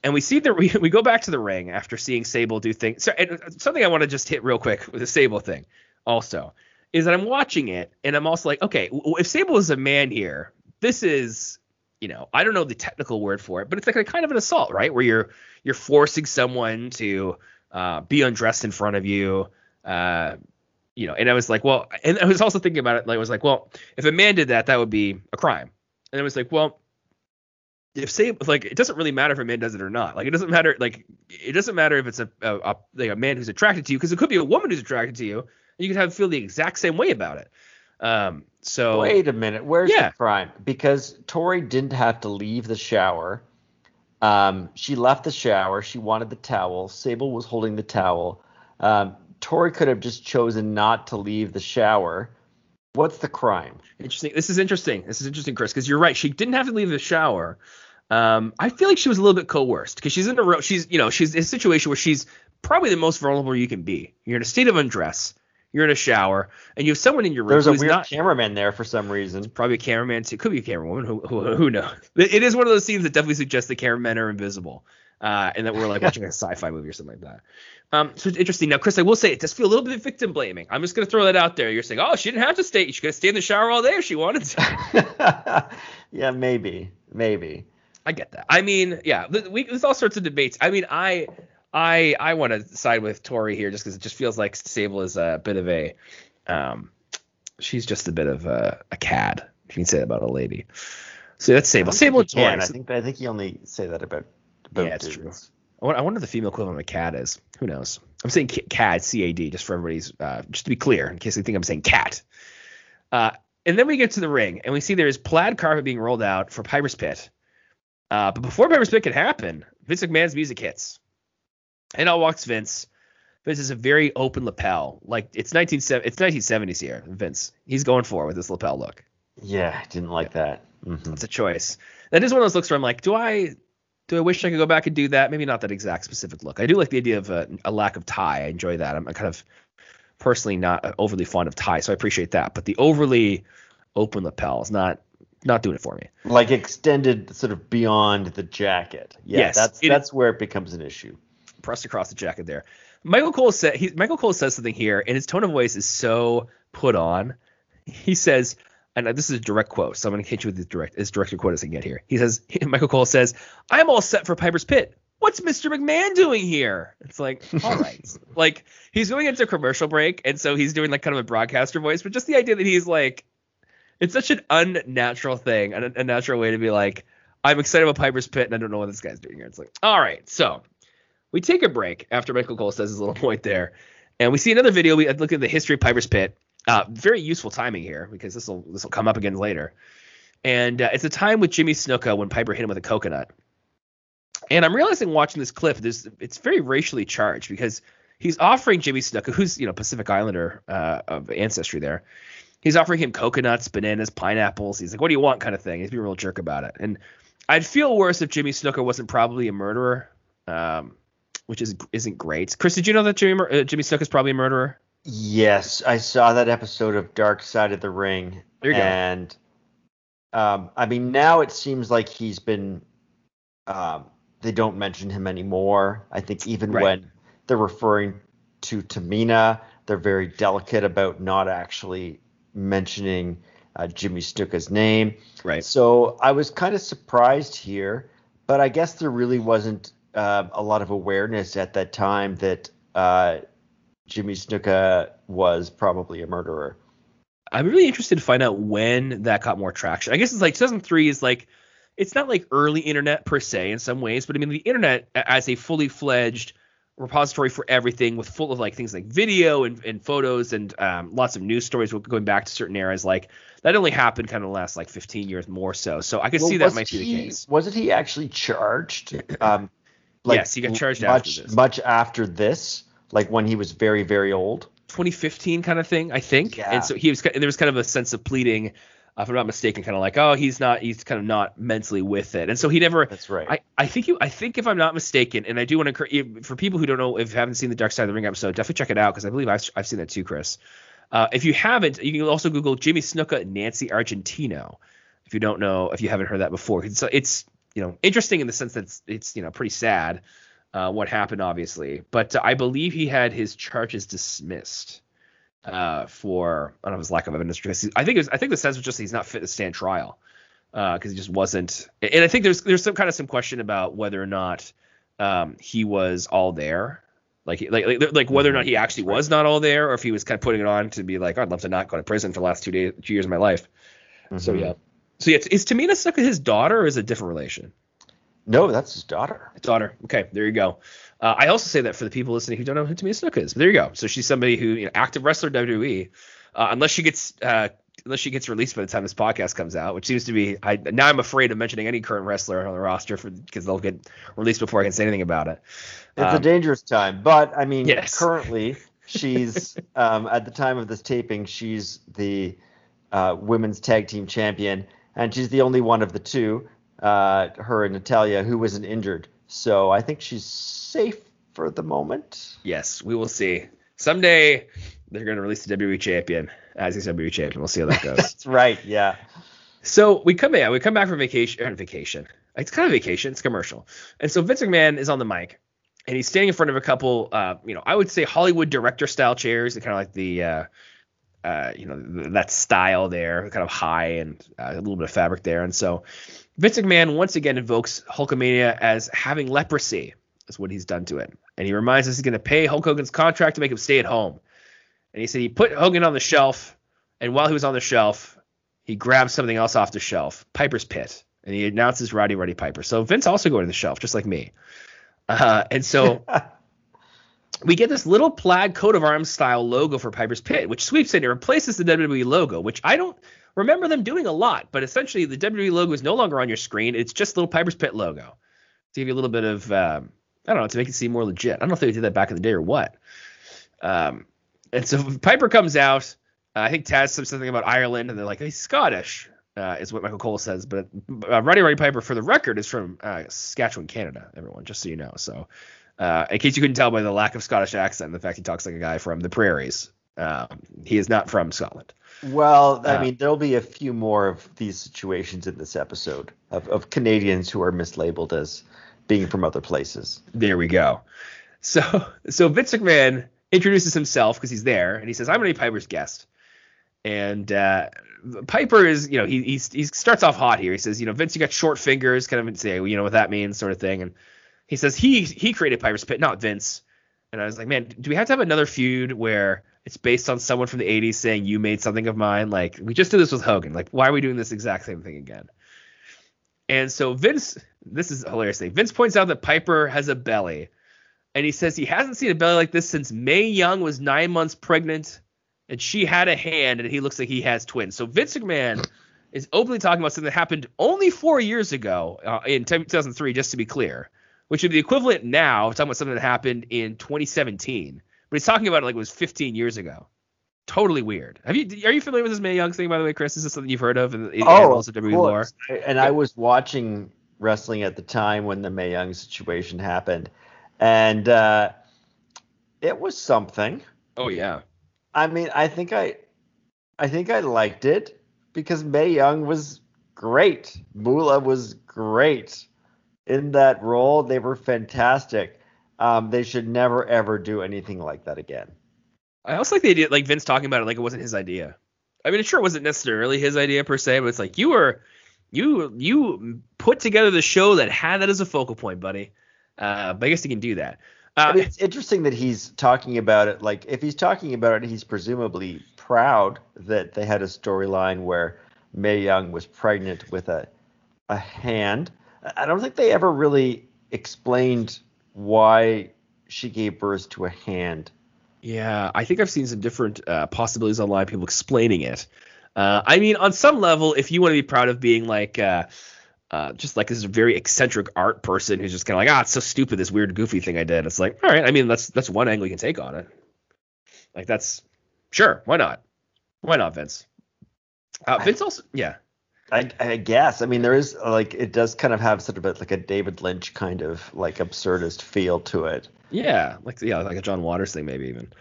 A: And we see that we, we go back to the ring after seeing Sable do things. So, and uh, something I want to just hit real quick with the Sable thing, also, is that I'm watching it and I'm also like, okay, if Sable is a man here, this is, you know, I don't know the technical word for it, but it's like a kind of an assault, right? Where you're you're forcing someone to uh, be undressed in front of you. Uh, you know, and I was like, well, and I was also thinking about it. Like, I was like, well, if a man did that, that would be a crime. And I was like, well, if say like it doesn't really matter if a man does it or not. Like it doesn't matter like it doesn't matter if it's a a, a, like a man who's attracted to you because it could be a woman who's attracted to you and you could have feel the exact same way about it. Um so
B: wait a minute, where's yeah. the crime? Because Torrie didn't have to leave the shower. Um, she left the shower. She wanted the towel. Sable was holding the towel. Um, Torrie could have just chosen not to leave the shower. What's the crime?
A: Interesting. This is interesting. This is interesting, Kris, because you're right. She didn't have to leave the shower. Um, I feel like she was a little bit coerced because she's in a she's you know she's in a situation where she's probably the most vulnerable you can be. You're in a state of undress. You're in a shower, and you have someone in your room.
B: There's a
A: weird
B: not, cameraman there for some reason.
A: Probably a cameraman too. Could be a camerawoman. Who, who, who knows? It is one of those scenes that definitely suggests the cameramen are invisible, uh, and that we're like watching a [LAUGHS] sci-fi movie or something like that. Um, so it's interesting. Now, Kris, I will say it does feel a little bit of victim blaming. I'm just going to throw that out there. You're saying, oh, she didn't have to stay. She could stay in the shower all day if she wanted
B: to. [LAUGHS] yeah, maybe, maybe.
A: I get that. I mean, yeah, we, there's all sorts of debates. I mean, I, I, I want to side with Torrie here just because it just feels like Sable is a bit of a, um, she's just a bit of a, a cad. If you can say that about a lady. So that's Sable. Sable and Torrie.
B: I think I think you only say that about. About
A: yeah, it's true. I wonder the female equivalent of a cat is. Who knows? I'm saying CAD, C-A-D, just for everybody's, uh, just to be clear, in case they think I'm saying cat. Uh, and then we get to the ring, and we see there's plaid carpet being rolled out for Piper's Pit. Uh, but before Piper's Pit can happen, Vince McMahon's music hits. And out walks Vince. Vince is a very open lapel. Like it's 19 it's 1970s here. Vince, he's going for it with this lapel look.
B: Yeah, I didn't like yeah. that.
A: Mm-hmm. It's a choice. That is one of those looks where I'm like, do I do I wish I could go back and do that? Maybe not that exact specific look. I do like the idea of a, a lack of tie. I enjoy that. I'm kind of personally not overly fond of tie, so I appreciate that. But the overly open lapel is not not doing it for me.
B: Like extended sort of beyond the jacket. Yeah, yes, that's it, that's where it becomes an issue.
A: Pressed across the jacket there. Michael Cole said he, Michael Cole says something here, and his tone of voice is so put on. He says, and this is a direct quote, so I'm going to hit you with his direct as direct a quote as I can get here. He says, [LAUGHS] Michael Cole says, "I'm all set for Piper's Pit. What's Mr. McMahon doing here?" It's like, [LAUGHS] all right, like he's going into a commercial break, and so he's doing like kind of a broadcaster voice, but just the idea that he's like, it's such an unnatural thing, an unnatural way to be like, I'm excited about Piper's Pit, and I don't know what this guy's doing here. It's like, all right, so we take a break after Michael Cole says his little [LAUGHS] point there, and we see another video. We look at the history of Piper's Pit uh, very useful timing here because this will this will come up again later. And uh, it's a time with Jimmy Snuka when Piper hit him with a coconut. And I'm realizing watching this clip, this it's very racially charged because he's offering Jimmy Snuka, who's you know Pacific Islander uh, of ancestry there. He's offering him coconuts, bananas, pineapples. He's like, "What do you want?" kind of thing. He's being a real jerk about it. And I'd feel worse if Jimmy Snuka wasn't probably a murderer, um, which is isn't great. Kris, did you know that Jimmy uh, Jimmy Snuka is probably a murderer?
B: Yes, I saw that episode of Dark Side of the Ring. and um, I mean, now it seems like he's been. Um, they don't mention him anymore. I think even right. when they're referring to Tamina, they're very delicate about not actually mentioning uh, Jimmy Snuka's name.
A: Right.
B: So I was kind of surprised here, but I guess there really wasn't uh, a lot of awareness at that time that uh, Jimmy Snuka was probably a murderer.
A: I'm really interested to find out when that got more traction. I guess it's like 2003 is like it's not like early internet per se in some ways, but I mean the internet as a fully fledged repository for everything with full of like things like video and, and photos and um, lots of news stories going back to certain eras like that only happened kind of the last like 15 years more so so i could well, see that might
B: he,
A: be the case
B: wasn't he actually charged um,
A: like yes he got charged
B: much,
A: after this
B: much after this like when he was very very old
A: 2015 kind of thing i think
B: yeah.
A: and so he was and there was kind of a sense of pleading if I'm not mistaken, kind of like, oh, he's not, he's kind of not mentally with it, and so he never.
B: That's right.
A: I, I think you, I think if I'm not mistaken, and I do want to encourage for people who don't know, if you haven't seen the Dark Side of the Ring episode, definitely check it out because I believe I've, I've seen that too, Kris. Uh, if you haven't, you can also Google Jimmy Snuka and Nancy Argentino. If you don't know, if you haven't heard that before, it's, it's you know interesting in the sense that it's, it's you know pretty sad uh, what happened, obviously, but uh, I believe he had his charges dismissed uh, for I don't know his lack of evidence I think it was, I think the sense was just he's not fit to stand trial because uh, he just wasn't. And I think there's there's some kind of some question about whether or not um, he was all there, like like like, like whether or not he mm-hmm. actually was not all there, or if he was kind of putting it on to be like, oh, I'd love to not go to prison for the last two days, two years of my life. Mm-hmm. So yeah, so yeah, is Tamina stuck with his daughter or is it a different relation?
B: No, that's his daughter.
A: Daughter. Okay, there you go. Uh, I also say that for the people listening who don't know who Tamina Snuka is. But there you go. So she's somebody who, you know, active wrestler WWE. Uh, unless she gets uh, unless she gets released by the time this podcast comes out, which seems to be. I now I'm afraid of mentioning any current wrestler on the roster for because they'll get released before I can say anything about it.
B: It's um, a dangerous time, but I mean, yes. [LAUGHS] currently she's um, at the time of this taping, she's the uh, women's tag team champion, and she's the only one of the two uh, her and Natalya, who wasn't injured. So I think she's safe for the moment.
A: Yes, we will see. Someday they're going to release the WWE champion as his WWE champion. We'll see how that [LAUGHS] goes.
B: That's right. Yeah.
A: So we come yeah, we come back from vacation. Er, vacation. It's kind of vacation. It's commercial. And so Vince McMahon is on the mic, and he's standing in front of a couple, uh, you know, I would say Hollywood director style chairs, kind of like the, uh, uh, you know, that style there, kind of high and uh, a little bit of fabric there. And so Vince McMahon once again invokes Hulkamania as having leprosy, is what he's done to it. And he reminds us he's going to pay Hulk Hogan's contract to make him stay at home. And he said he put Hogan on the shelf, and while he was on the shelf, he grabbed something else off the shelf, Piper's Pit, and he announces Roddy Roddy Piper. So Vince also going to the shelf, just like me. Uh, and so [LAUGHS] we get this little plaid coat of arms style logo for Piper's Pit, which sweeps in and replaces the WWE logo, which I don't remember them doing a lot, but essentially the WWE logo is no longer on your screen. It's just little Piper's Pit logo to give you a little bit of um, I don't know to make it seem more legit. I don't know if they did that back in the day or what. Um, and so [LAUGHS] Piper comes out. Uh, I think Taz says something about Ireland, and they're like, he's Scottish, uh, is what Michael Cole says. But uh, Roddy Roddy Piper, for the record, is from uh, Saskatchewan, Canada. Everyone, just so you know. So, uh, in case you couldn't tell by the lack of Scottish accent, and the fact he talks like a guy from the prairies, um, he is not from Scotland.
B: Well, I mean, there'll be a few more of these situations in this episode of, of Canadians who are mislabeled as being from other places.
A: There we go. So, so Vince McMahon introduces himself because he's there, and he says, "I'm Roddy Piper's guest." And uh, Piper is, you know, he he he starts off hot here. He says, you know, Vince, you got short fingers, kind of say, you know, what that means, sort of thing. And he says he he created Piper's Pit, not Vince. And I was like, man, do we have to have another feud where it's based on someone from the 80s saying you made something of mine. Like we just did this with Hogan. Like why are we doing this exact same thing again? And so Vince, this is hilarious thing. Vince points out that Piper has a belly, and he says he hasn't seen a belly like this since Mae Young was nine months pregnant, and she had a hand, and he looks like he has twins. So Vince McMahon is openly talking about something that happened only four years ago uh, in 2003, just to be clear, which would be equivalent now of talking about something that happened in 2017 but he's talking about it like it was 15 years ago. Totally weird. Have you are you familiar with this Mae Young thing by the way, Kris? Is this something you've heard of in, in
B: oh, of WWE lore? And I was watching wrestling at the time when the Mae Young situation happened, and uh, it was something.
A: Oh yeah.
B: I mean, I think I, I think I liked it because Mae Young was great. Moolah was great in that role. They were fantastic. Um, they should never ever do anything like that again.
A: I also like the idea, like Vince talking about it like it wasn't his idea. I mean, it sure, it wasn't necessarily his idea per se, but it's like you were, you you put together the show that had that as a focal point, buddy. Uh, but I guess he can do that.
B: Uh, it's interesting that he's talking about it. Like, if he's talking about it, he's presumably proud that they had a storyline where Mae Young was pregnant with a a hand. I don't think they ever really explained why she gave birth to a hand.
A: Yeah, I think I've seen some different uh, possibilities online, people explaining it. Uh, I mean, on some level, if you want to be proud of being like, uh, uh, just like this very eccentric art person who's just kind of like, ah, it's so stupid, this weird, goofy thing I did. It's like, all right, I mean, that's that's one angle you can take on it. Like that's sure, why not? Why not, Vince? Uh, Vince also, yeah.
B: I, I, guess. I mean, there is like it does kind of have sort of a, like a David Lynch kind of like absurdist feel to it.
A: Yeah, like yeah, like a John Waters thing maybe even.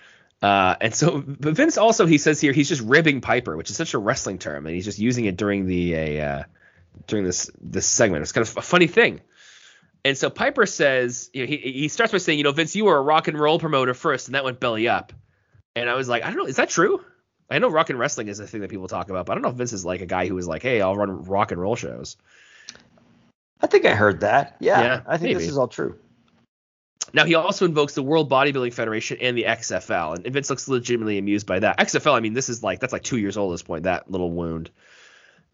A: Uh, and so, but Vince also he says here he's just ribbing Piper, which is such a wrestling term, and he's just using it during the uh, during this this segment. It's kind of a funny thing. And so Piper says, you know, he he starts by saying, you know, Vince, you were a rock and roll promoter first, and that went belly up. And I was like, I don't know, is that true? I know rock and wrestling is a thing that people talk about, but I don't know if Vince is like a guy who was like, hey, I'll run rock and roll shows.
B: I think I heard that. Yeah, yeah I think maybe. this is all true.
A: Now he also invokes the World Bodybuilding Federation and the XFL, and Vince looks legitimately amused by that. XFL, I mean, this is like that's like two years old at this point, that little wound.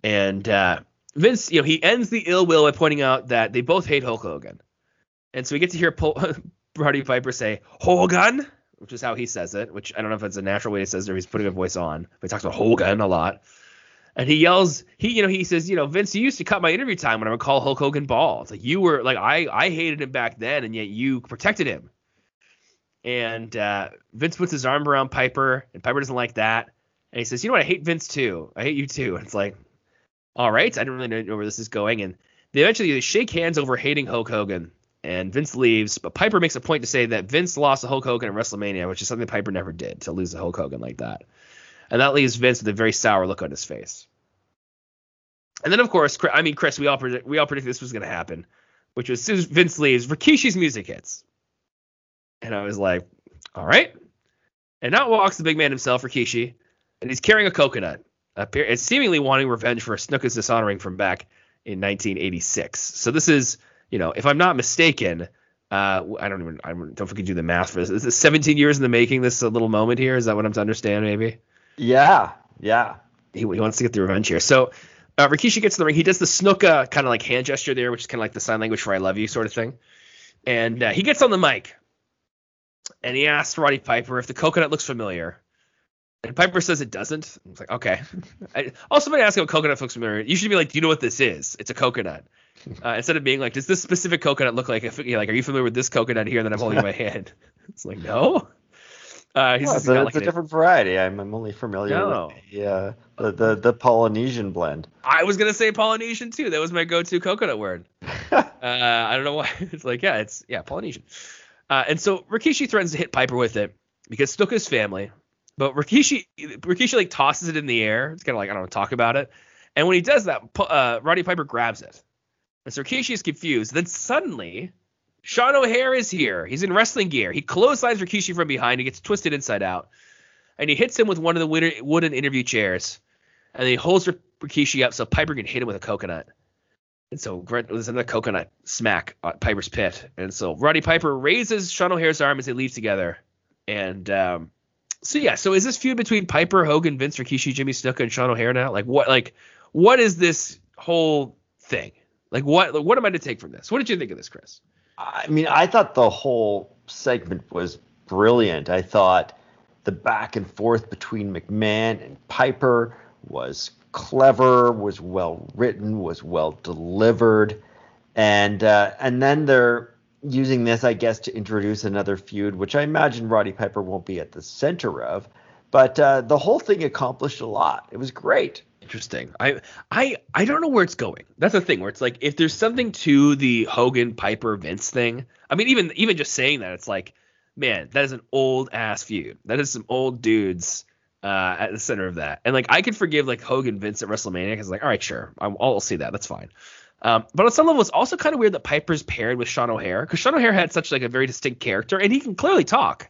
A: And uh, Vince, you know, he ends the ill will by pointing out that they both hate Hulk Hogan, and so we get to hear Paul, [LAUGHS] Roddy Piper say Hogan, which is how he says it, which I don't know if it's a natural way he says it or he's putting a voice on, but he talks about Hogan a lot. And he yells, he, you know, he says, you know, Vince, you used to cut my interview time when I would call Hulk Hogan ball. It's like you were like, I, I hated him back then, and yet you protected him. And uh, Vince puts his arm around Piper, and Piper doesn't like that. And he says, you know what, I hate Vince too. I hate you too. And it's like, all right, I don't really know where this is going. And they eventually they shake hands over hating Hulk Hogan and Vince leaves, but Piper makes a point to say that Vince lost to Hulk Hogan at WrestleMania, which is something Piper never did to lose to Hulk Hogan like that. And that leaves Vince with a very sour look on his face. And then of course, I mean, Kris, we all predict we all predicted this was going to happen, which was as soon as Vince leaves, Rikishi's music hits, and I was like, all right. And out walks the big man himself, Rikishi, and he's carrying a coconut, and seemingly wanting revenge for a Snuka's dishonoring from back in 1986. So this is you know, if I'm not mistaken, uh, I don't even I don't know if we can do the math for this. Is this 17 years in the making? This a little moment here. Is that what I'm to understand? Maybe.
B: Yeah. Yeah.
A: He, he wants to get the revenge here. So uh, Rikishi gets in the ring. He does the Snuka kind of like hand gesture there, which is kind of like the sign language for "I love you" sort of thing. And uh, he gets on the mic, and he asks Roddy Piper if the coconut looks familiar. And Piper says it doesn't. I was like, okay. [LAUGHS] I, also, when I ask him if coconut looks familiar, you should be like, do you know what this is? It's a coconut. Uh, instead of being like, does this specific coconut look like? A, you know, like, are you familiar with this coconut here that I'm holding in my [LAUGHS] hand? [LAUGHS] It's like, no.
B: Uh, he's well, it's, a, like it's a, different variety. I'm, I'm only familiar no. with the, uh, the, the the Polynesian blend.
A: I was gonna say Polynesian too. That was my go-to coconut word. uh, I don't know why. It's like, yeah, it's yeah, Polynesian. Uh, and so Rikishi threatens to hit Piper with it because Snuka's family. But Rikishi Rikishi like tosses it in the air. It's kind of like I don't want to talk about it. And when he does that, uh, Roddy Piper grabs it. And so Rikishi is confused. Then suddenly, Sean O'Haire is here. He's in wrestling gear. He clotheslines Rikishi from behind. He gets twisted inside out. And he hits him with one of the wooden interview chairs. And he holds Rikishi up so Piper can hit him with a coconut. And so there's another coconut smack at Piper's pit. And so Roddy Piper raises Sean O'Haire's arm as they leave together. And um, so yeah, so is this feud between Piper, Hogan, Vince Rikishi, Jimmy Snuka, and Sean O'Haire now? Like what like what is this whole thing? Like what what am I to take from this? What did you think of this, Kris?
B: I mean, I thought the whole segment was brilliant. I thought the back and forth between McMahon and Piper was clever, was well written, was well delivered, and uh, and then they're using this, I guess, to introduce another feud, which I imagine Roddy Piper won't be at the center of. But uh, the whole thing accomplished a lot. It was great.
A: Interesting. I I I don't know where it's going. That's the thing where it's like if there's something to the Hogan Piper Vince thing. I mean, even even just saying that, it's like, man, that is an old ass feud. That is some old dudes uh, at the center of that. And like I could forgive like Hogan Vince at WrestleMania because like, all right, sure, I'll, I'll see that. That's fine. Um, but on some level, it's also kind of weird that Piper's paired with Sean O'Haire because Sean O'Haire had such like a very distinct character and he can clearly talk.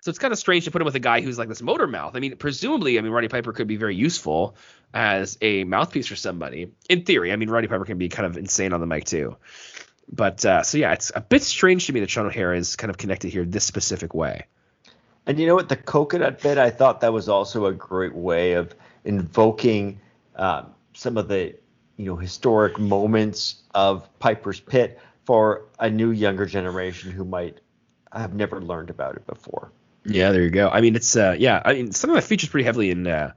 A: So it's kind of strange to put him with a guy who's like this motor mouth. I mean, presumably, I mean, Roddy Piper could be very useful as a mouthpiece for somebody. In theory, I mean, Roddy Piper can be kind of insane on the mic too. But uh, so yeah, it's a bit strange to me that Sean O'Haire is kind of connected here this specific way.
B: And you know what, the coconut bit, I thought that was also a great way of invoking um, some of the you know historic moments of Piper's Pit for a new younger generation who might have never learned about it before.
A: Yeah, there you go. I mean, it's uh, yeah. I mean, some of that features pretty heavily in uh,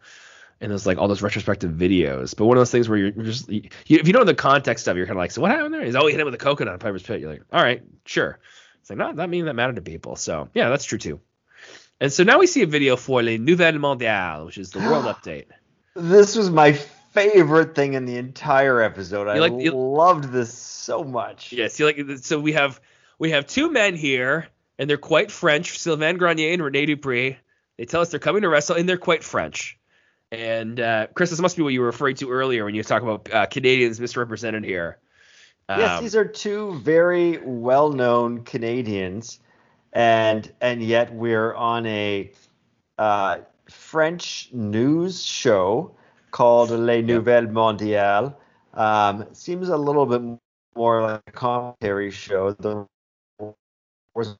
A: in those like all those retrospective videos. But one of those things where you're just you, if you don't know the context of, it, you're kind of like, so what happened there? He's oh, he hit him with a coconut on Piper's Pit. You're like, all right, sure. It's like not that mean that mattered to people. So yeah, that's true too. And so now we see a video for Le Nouvelle Mondiale, which is the world [GASPS] update.
B: This was my favorite thing in the entire episode. I
A: like- you-
B: loved this so much.
A: Yes, you like so we have we have two men here, and they're quite French. Sylvain Grenier and Rene Dupree. They tell us they're coming to wrestle, and they're quite French. And uh, Kris, this must be what you were referring to earlier when you talk about uh, Canadians misrepresented here.
B: Yes,
A: Um,
B: these are two very well-known Canadians, and and yet we're on a uh, French news show called Les Nouvelles Mondiales. Um, seems a little bit more like a commentary show. The was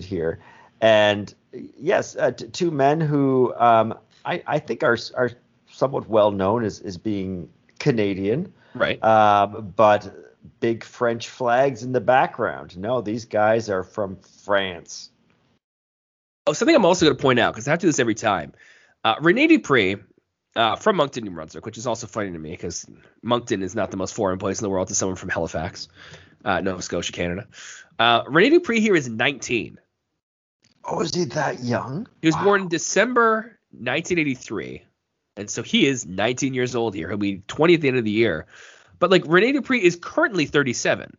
B: here, and yes, uh, t- two men who um, I I think are are somewhat well known as as being Canadian
A: right.
B: um, but big French flags in the background. No, these guys are from France.
A: Oh, something I'm also going to point out because I have to do this every time. Uh, Rene Dupree uh, from Moncton, New Brunswick, which is also funny to me because Moncton is not the most foreign place in the world to someone from Halifax, uh, Nova Scotia, Canada. Uh, Rene Dupree here is 19.
B: Oh, is he that young?
A: He was
B: Wow.
A: born in December 1983, and so he is 19 years old here. He'll be 20 at the end of the year. But like Rene Dupree is currently 37,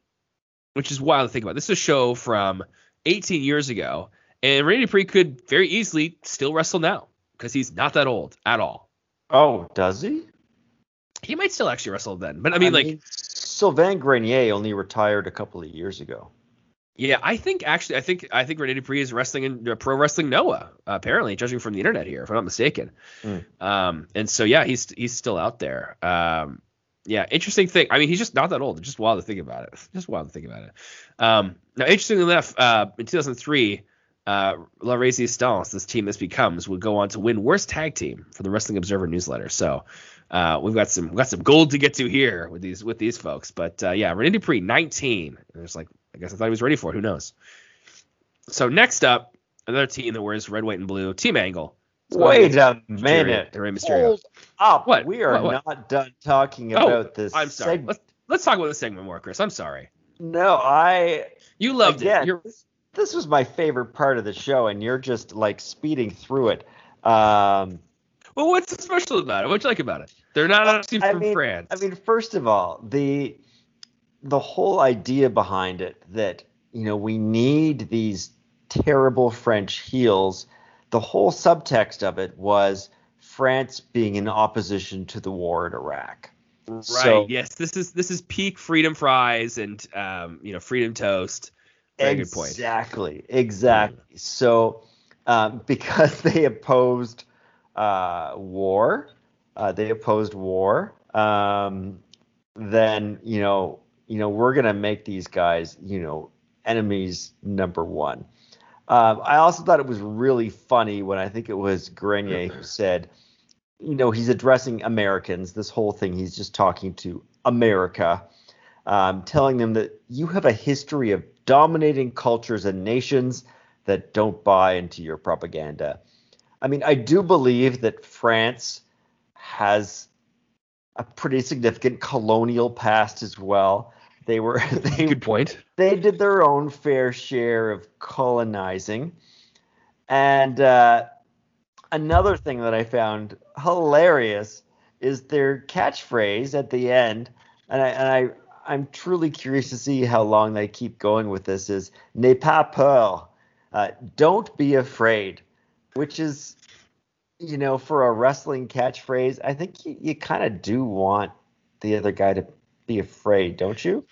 A: which is wild to think about. This is a show from 18 years ago, and Rene Dupree could very easily still wrestle now because he's not that old at all.
B: Oh, does he?
A: He might still actually wrestle then, but I mean, like,
B: Sylvain Grenier only retired a couple of years ago.
A: yeah, I think actually, I think I think Rene Dupree is wrestling in uh, Pro Wrestling Noah, apparently, judging from the internet here, if I'm not mistaken.
B: Hmm.
A: Um, and so yeah, he's he's still out there. Um, yeah, interesting thing. I mean, he's just not that old. Just wild to think about it. Just wild to think about it. Um, now, interestingly enough, uh, in 2003, uh, La Resistance, this team this becomes, would go on to win Worst Tag Team for the Wrestling Observer newsletter. So uh, we've got some we've got some gold to get to here with these with these folks. But uh, yeah, Rene Dupree, 19. And it's like I guess I thought he was ready for it. Who knows? So next up, another team that wears red, white, and blue, Team Angle.
B: Wait a minute.
A: Rey Mysterio.
B: Hold up.
A: What?
B: We are
A: What, what?
B: not done talking
A: Oh,
B: about this.
A: I'm sorry.
B: seg-
A: Let's let's talk about this segment more, Kris. I'm sorry.
B: No, I
A: You loved
B: again,
A: it. You're,
B: this, was my favorite part of the show, and you're just like speeding through it. Um,
A: well, what's special about it? What'd you like about it? They're not actually
B: I
A: from
B: mean-
A: France.
B: I mean, first of all, the the whole idea behind it that you know we need these terrible French heels. The whole subtext of it was France being in opposition to the war in Iraq.
A: right.
B: so-
A: yes. This is this is peak freedom fries and um, you know, freedom toast. Very.
B: Exactly, exactly. So, um, [LAUGHS] because they opposed uh, war, uh, they opposed war. Um, then you know, you know, we're gonna make these guys, you know, enemies number one. Um, I also thought it was really funny when I think it was Grenier who [CLEARS THROAT] said, you know, he's addressing Americans. This whole thing, he's just talking to America, um, telling them that you have a history of dominating cultures and nations that don't buy into your propaganda. I mean, I do believe that France has a pretty significant colonial past as well. They were [LAUGHS] they
A: Good point.
B: they did their own fair share of colonizing. And uh, another thing that I found hilarious is their catchphrase at the end, and I and I I'm truly curious to see how long they keep going with this. Is ne pas peur," uh, don't be afraid, which is, you know, for a wrestling catchphrase, I think you, you kind of do want the other guy to be afraid, don't you?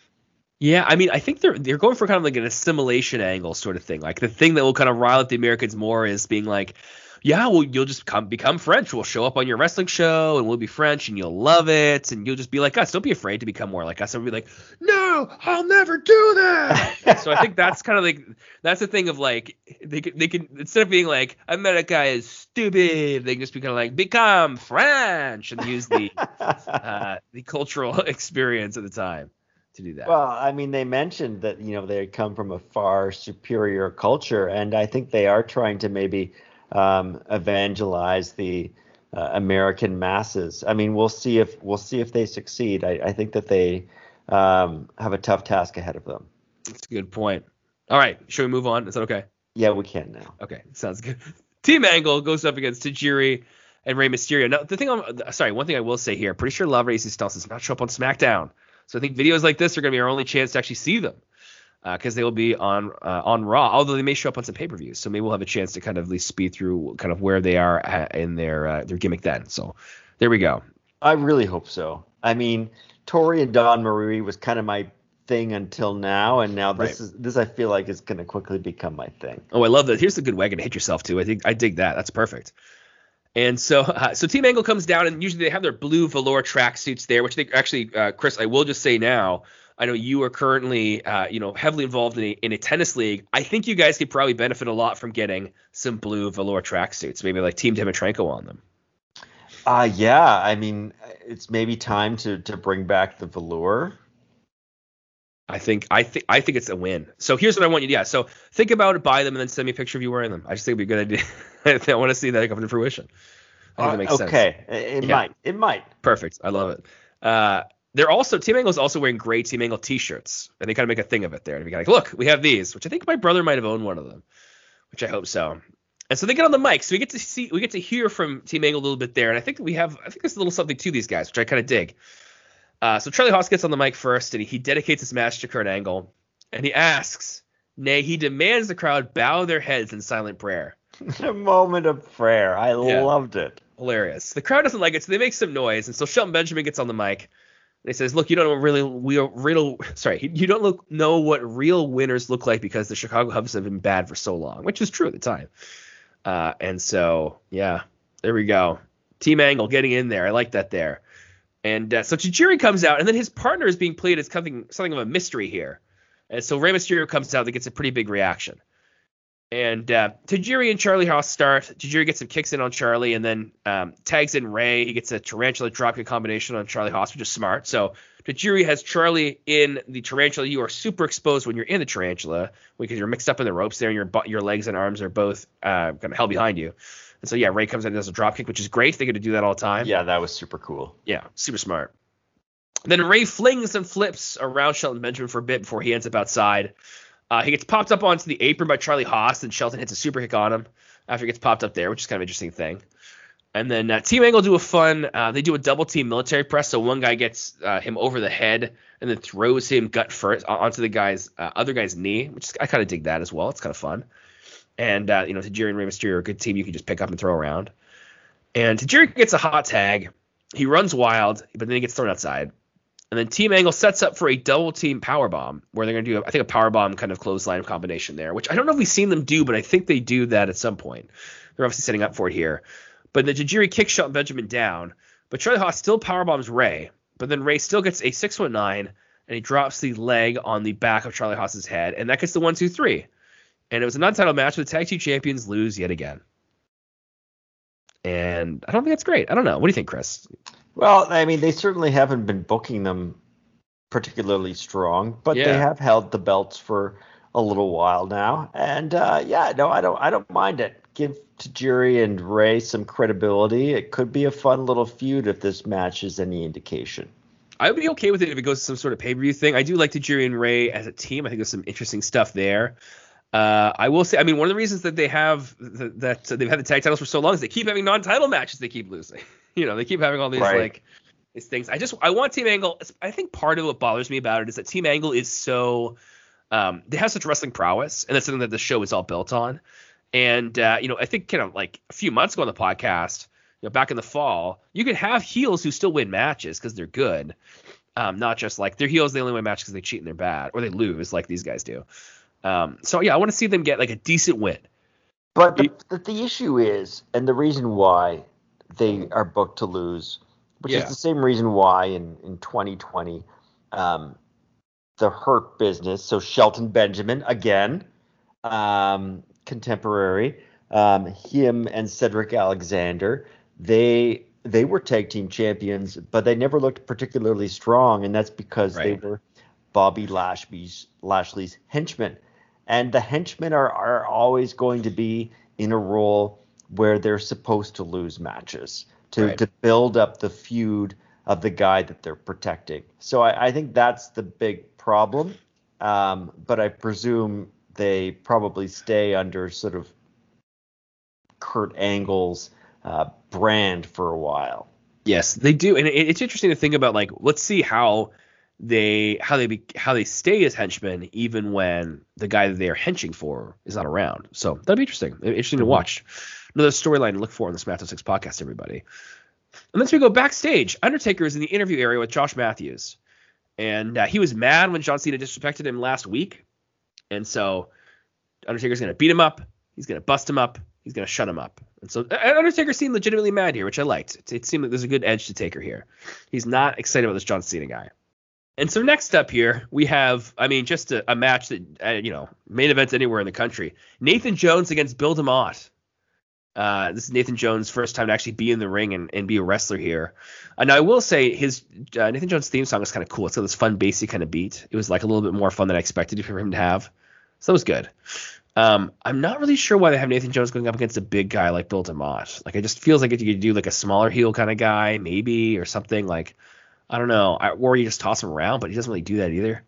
A: Yeah, I mean, I think they're they're going for kind of like an assimilation angle sort of thing. Like the thing that will kind of rile up the Americans more is being like, yeah, well, you'll just come become French. We'll show up on your wrestling show and we'll be French and you'll love it and you'll just be like us. Don't be afraid to become more like us. And we'll be like, no, I'll never do that. [LAUGHS] so I think that's kind of like that's the thing of like they can, they can instead of being like America is stupid, they can just be kind of like become French and use the [LAUGHS] uh, the cultural [LAUGHS] experience at the time to do that.
B: Well, I mean, they mentioned that you know they come from a far superior culture, and I think they are trying to maybe um, evangelize the uh, American masses. I mean, we'll see if we'll see if they succeed. I, I think that they um, have a tough task ahead of them.
A: That's a good point. All right, should we move on? Is that okay?
B: Yeah, we can now.
A: Okay, sounds good. [LAUGHS] Team Angle goes up against Tajiri and Rey Mysterio. Now, the thing I'm sorry, one thing I will say here, pretty sure La Resistance does not show up on SmackDown. So I think videos like this are going to be our only chance to actually see them because uh, they will be on uh, on Raw. Although they may show up on some pay per views, so maybe we'll have a chance to kind of at least speed through kind of where they are in their uh, their gimmick then. So there we go.
B: I really hope so. I mean, Torrie and Dawn Marie was kind of my thing until now, and now this right. is this I feel like is going to quickly become my thing.
A: Oh, I love that. Here's the good wagon to hit yourself too. I think I dig that. That's perfect. And so, [LAUGHS] uh, so Team Angle comes down, and usually they have their blue velour tracksuits there, which they actually, uh, Kris, I will just say now, I know you are currently, uh, you know, heavily involved in a, in a tennis league. I think you guys could probably benefit a lot from getting some blue velour tracksuits, maybe like Team Dimitrenko on them.
B: Uh yeah, I mean, it's maybe time to to bring back the velour.
A: I think I think I think it's a win. So here's what I want you to yeah. So think about it, buy them, and then send me a picture of you wearing them. I just think it'd be a good idea. [LAUGHS] I want to see that come to fruition.
B: I think uh, makes okay, sense. it yeah. might. It might.
A: Perfect. I love it. Uh, they're also Team Angle is also wearing gray Team Angle T-shirts, and they kind of make a thing of it there. And be like, look, we have these, which I think my brother might have owned one of them, which I hope so. And so they get on the mic, so we get to see, we get to hear from Team Angle a little bit there, and I think we have, I think there's a little something to these guys, which I kind of dig. Uh, so Charlie Haas gets on the mic first, and he, he dedicates his match to Kurt Angle, and he asks, nay, he demands the crowd bow their heads in silent prayer. [LAUGHS]
B: a moment of prayer. I yeah. loved it.
A: Hilarious. The crowd doesn't like it, so they make some noise, and so Shelton Benjamin gets on the mic. He says, "Look, you don't know really real, real sorry, you don't look know what real winners look like because the Chicago Cubs have been bad for so long, which is true at the time." Uh, and so, yeah, there we go. Team Angle getting in there. I like that there. And uh, so Tajiri comes out, and then his partner is being played as something something of a mystery here. And so Rey Mysterio comes out, that gets a pretty big reaction. And uh, Tajiri and Charlie Haas start. Tajiri gets some kicks in on Charlie, and then um, tags in Rey. He gets a tarantula dropkick combination on Charlie Haas, which is smart. So Tajiri has Charlie in the tarantula. You are super exposed when you're in the tarantula because you're mixed up in the ropes there, and your your legs and arms are both uh, kind of held behind you. And so yeah, Rey comes in and does a dropkick, which is great. They get to do that all the time.
B: Yeah, that was super cool.
A: Yeah, super smart. Then Rey flings and flips around Shelton Benjamin for a bit before he ends up outside. Uh, he gets popped up onto the apron by Charlie Haas, and Shelton hits a super kick on him after he gets popped up there, which is kind of an interesting thing. And then uh, Team Angle do a fun, uh, they do a double team military press. So one guy gets uh, him over the head and then throws him gut first onto the guy's uh, other guy's knee, which is, I kind of dig that as well. It's kind of fun. And uh, you know, Tajiri and Rey Mysterio are a good team you can just pick up and throw around. And Tajiri gets a hot tag. He runs wild, but then he gets thrown outside. And then Team Angle sets up for a double team power bomb where they're going to do, I think, a power bomb kind of clothesline combination there, which I don't know if we've seen them do, but I think they do that at some point. They're obviously setting up for it here. But the Tajiri kicks Shelton Benjamin down, but Charlie Haas still power bombs Rey, but then Rey still gets a 619 and he drops the leg on the back of Charlie Haas's head, and that gets the one two three. And it was a non-title match where the tag team champions lose yet again. And I don't think that's great. I don't know. What do you think, Kris?
B: Well, I mean, they certainly haven't been booking them particularly strong, but yeah. they have held the belts for a little while now. And uh, yeah, no, I don't, I don't mind it. Give Tajiri and Rey some credibility. It could be a fun little feud if this match is any indication.
A: I would be okay with it if it goes to some sort of pay per view thing. I do like Tajiri and Rey as a team. I think there's some interesting stuff there. Uh, I will say, I mean, one of the reasons that they have the, that they've had the tag titles for so long is they keep having non-title matches. They keep losing. [LAUGHS] [LAUGHS] you know, they keep having all these right. like these things. I just I want Team Angle. I think part of what bothers me about it is that Team Angle is so um, they have such wrestling prowess, and that's something that the show is all built on. And uh, you know, I think kind of like a few months ago on the podcast, you know, back in the fall, you could have heels who still win matches because they're good. Um, not just like their heels they only win matches because they cheat and they're bad or they lose like these guys do. Um, so yeah, I want to see them get like a decent win.
B: But the, the, the, issue is, and the reason why they are booked to lose, which yeah. is the same reason why in in 2020, um, the Hurt Business, so Shelton Benjamin again, um, contemporary, um, him and Cedric Alexander, they they were tag team champions, but they never looked particularly strong, and that's because right. they were Bobby Lashley's Lashley's henchmen and the henchmen are are always going to be in a role where they're supposed to lose matches to right. to build up the feud of the guy that they're protecting. So I, I think that's the big problem. Um, but I presume they probably stay under sort of Kurt Angle's uh, brand for a while.
A: Yes, they do, and it's interesting to think about. Like, let's see how they how they be, how they stay as henchmen even when the guy that they are henching for is not around. So that'd be interesting. Interesting to mm-hmm. watch. Another storyline to look for on the SmackDown Six podcast, everybody. And then we go backstage. Undertaker is in the interview area with Josh Matthews, and uh, he was mad when John Cena disrespected him last week, and so Undertaker's gonna beat him up. He's gonna bust him up. He's gonna shut him up. And so Undertaker seemed legitimately mad here, which I liked. It, it seemed like there's a good edge to Taker here. He's not excited about this John Cena guy. And so next up here, we have, I mean, just a, a match that, uh, you know, main events anywhere in the country. Nathan Jones against Bill DeMott. Uh, this is Nathan Jones' first time to actually be in the ring and, and be a wrestler here. And I will say his uh, Nathan Jones' theme song is kind of cool. It's got this fun, bassy kind of beat. It was like a little bit more fun than I expected for him to have. So that was good. Um, I'm not really sure why they have Nathan Jones going up against a big guy like Bill DeMott. Like, it just feels like if you could do like a smaller heel kind of guy, maybe, or something like – I don't know. I, or you just toss him around, but he doesn't really do that either.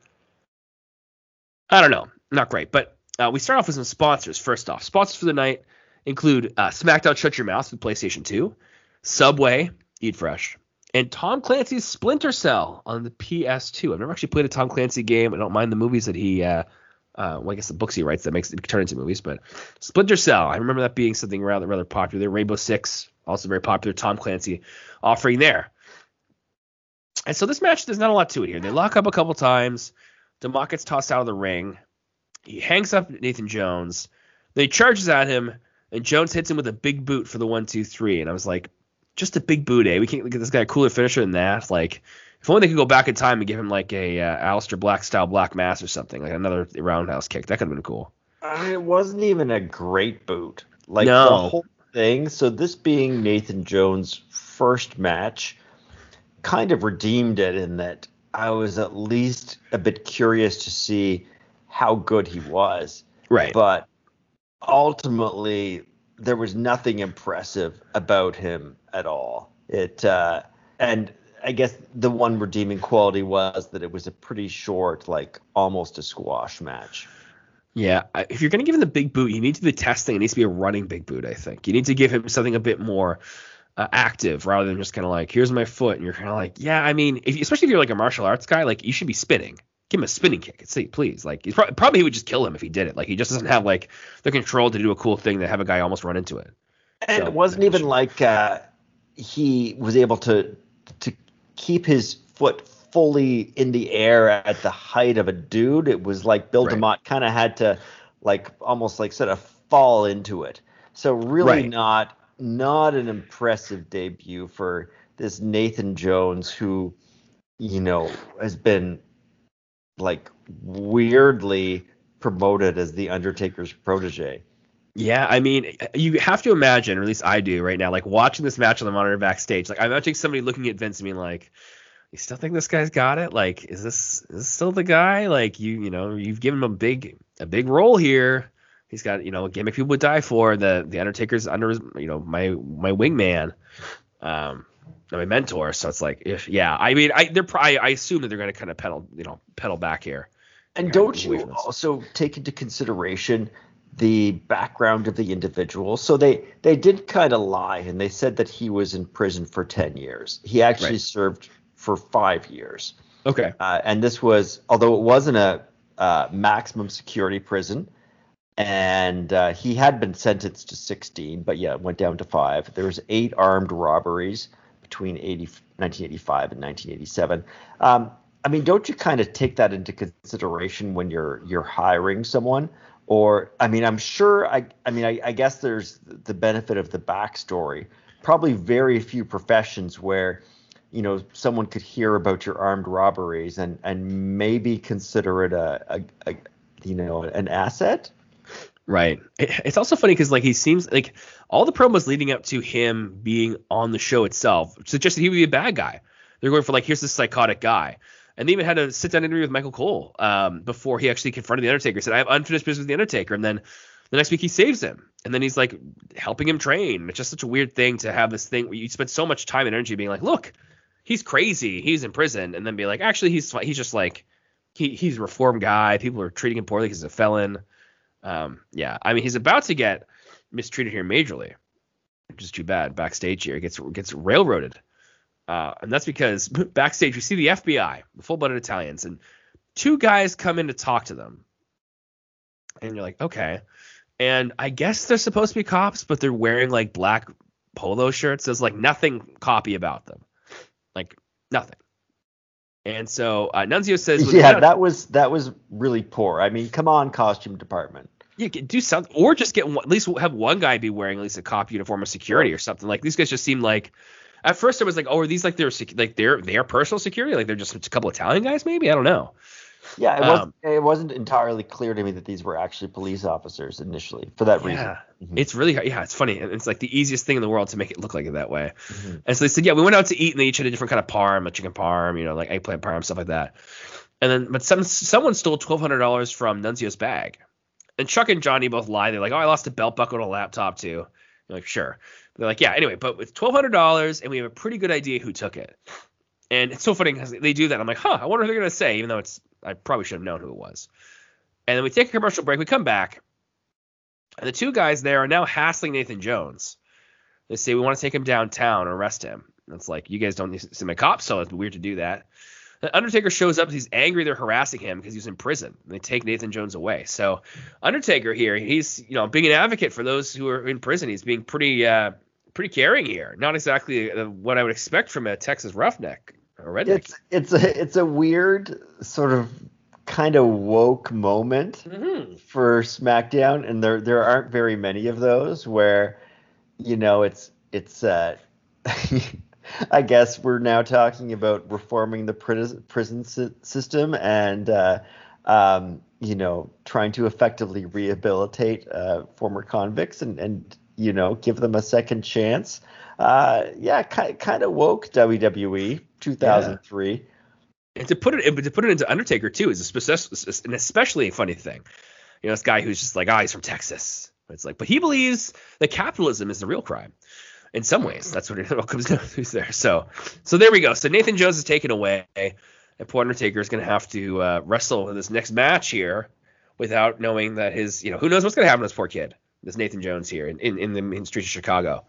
A: I don't know. Not great. But uh, we start off with some sponsors. First off, sponsors for the night include uh, SmackDown Shut Your Mouth with PlayStation 2, Subway, Eat Fresh, and Tom Clancy's Splinter Cell on the PS2. I've never actually played a Tom Clancy game. I don't mind the movies that he, uh, uh, well, I guess the books he writes that makes it turn into movies. But Splinter Cell, I remember that being something rather rather popular. Rainbow Six, also very popular. Tom Clancy offering there. And so this match, there's not a lot to it here. They lock up a couple times. DeMott gets tossed out of the ring. He hangs up Nathan Jones. Then he charges at him, and Jones hits him with a big boot for the one, two, three. And I was like, just a big boot, eh? We can't get this guy a cooler finisher than that. Like, if only they could go back in time and give him like a uh, Aleister Black style black mass or something, like another roundhouse kick. That could have been cool.
B: Uh, it wasn't even a great boot. Like no. the whole thing. So this being Nathan Jones' first match kind of redeemed it in that I was at least a bit curious to see how good he was.
A: Right.
B: But ultimately, there was nothing impressive about him at all. It uh, and I guess the one redeeming quality was that it was a pretty short, like almost a squash match.
A: Yeah, if you're to give him the big boot, you need to be testing. It needs to be a running big boot. I think you need to give him something a bit more uh, active rather than just kind of like here's my foot and you're kind of like yeah i mean if, especially if you're like a martial arts guy like you should be spinning give him a spinning kick and see please like pro- probably he would just kill him if he did it. Like he just doesn't have like the control to do a cool thing to have a guy almost run into it.
B: And so, it wasn't even like uh, he was able to to keep his foot fully in the air at the height of a dude. It was like bill right. demott kind of had to like almost like sort of fall into it. So really right. not not an impressive debut for this Nathan Jones, who, you know, has been like weirdly promoted as the Undertaker's protege.
A: Yeah, I mean, you have to imagine, or at least I do right now, like watching this match on the monitor backstage. Like I'm imagining somebody looking at Vince and being like, "You still think this guy's got it? Like, is this is this still the guy? Like, you you know, you've given him a big a big role here. He's got you know a gimmick people would die for. The the Undertaker's under you know my my wingman, um, my mentor. So it's like if yeah, I mean I they're probably I assume that they're going to kind of pedal you know pedal back here.
B: And don't you also take into consideration the background of the individual? So they they did kind of lie and they said that he was in prison for ten years. He actually right. served for five years.
A: Okay.
B: Uh, and this was although it wasn't a uh, maximum security prison and uh, he had been sentenced to 16, but yeah, went down to five. There was eight armed robberies between 80, 1985 and 1987. Um, I mean, don't you kind of take that into consideration when you're you're hiring someone? Or I mean, I'm sure. I I mean, I, I guess there's the benefit of the backstory. Probably very few professions where you know someone could hear about your armed robberies and and maybe consider it a, a, a you know an asset
A: Right. It's also funny because like he seems like all the promos leading up to him being on the show itself suggested he would be a bad guy. They're going for like here's this psychotic guy, and they even had a sit down interview with Michael Cole um, before he actually confronted the Undertaker. He said I have unfinished business with the Undertaker, and then the next week he saves him, and then he's like helping him train. It's just such a weird thing to have this thing where you spend so much time and energy being like, look, he's crazy, he's in prison, and then be like, actually he's he's just like he he's a reformed guy. People are treating him poorly because he's a felon. Um, yeah, I mean he's about to get mistreated here majorly. which is too bad. Backstage here gets gets railroaded, uh, and that's because [LAUGHS] backstage we see the FBI, the full-blooded Italians, and two guys come in to talk to them, and you're like, okay, and I guess they're supposed to be cops, but they're wearing like black polo shirts. There's like nothing copy about them, like nothing. And so uh, Nunzio says, [LAUGHS]
B: "Yeah, that was that was really poor. I mean, come on, costume department.
A: You can do something, or just get at least have one guy be wearing at least a cop uniform of security or something. Like these guys just seem like. At first, I was like, oh, are these like their like their their personal security? Like they're just a couple Italian guys, maybe? I don't know.
B: Yeah, it wasn't, um, it wasn't entirely clear to me that these were actually police officers initially for that reason.
A: Yeah, mm-hmm. it's really yeah, it's funny. It's like the easiest thing in the world to make it look like it that way. Mm-hmm. And so they said, yeah, we went out to eat and they each had a different kind of parm, a chicken parm, you know, like eggplant parm, stuff like that. And then, but some someone stole twelve hundred dollars from Nunzio's bag. And Chuck and Johnny both lie. They're like, oh, I lost a belt buckle and a laptop too. You're like, sure. They're like, yeah. Anyway, but with twelve hundred dollars, and we have a pretty good idea who took it. And it's so funny because they do that. I'm like, huh, I wonder what they're gonna say, even though it's I probably should have known who it was. And then we take a commercial break. We come back, and the two guys there are now hassling Nathan Jones. They say we want to take him downtown arrest him. And it's like you guys don't see my cops, so it's weird to do that. The Undertaker shows up. He's angry. They're harassing him because he's in prison. They take Nathan Jones away. So Undertaker here, he's you know being an advocate for those who are in prison. He's being pretty uh, pretty caring here. Not exactly uh, what I would expect from a Texas roughneck or redneck.
B: It's it's a it's a weird sort of kind of woke moment mm-hmm. for SmackDown, and there there aren't very many of those where you know it's it's uh [LAUGHS] I guess we're now talking about reforming the prison system and uh, um, you know trying to effectively rehabilitate uh, former convicts and and you know give them a second chance. Uh, yeah, kind kind of woke WWE 2003. Yeah.
A: And to put it to put it into Undertaker too is a, specific, an especially funny thing. You know, this guy who's just like, ah, oh, he's from Texas. It's like, but he believes that capitalism is the real crime. In some ways, that's what it all comes [LAUGHS] down to there. So, so there we go. So Nathan Jones is taken away, and poor Undertaker is going to have to uh, wrestle in this next match here without knowing that his, you know, who knows what's going to happen to this poor kid, this Nathan Jones here in in, in the streets of Chicago.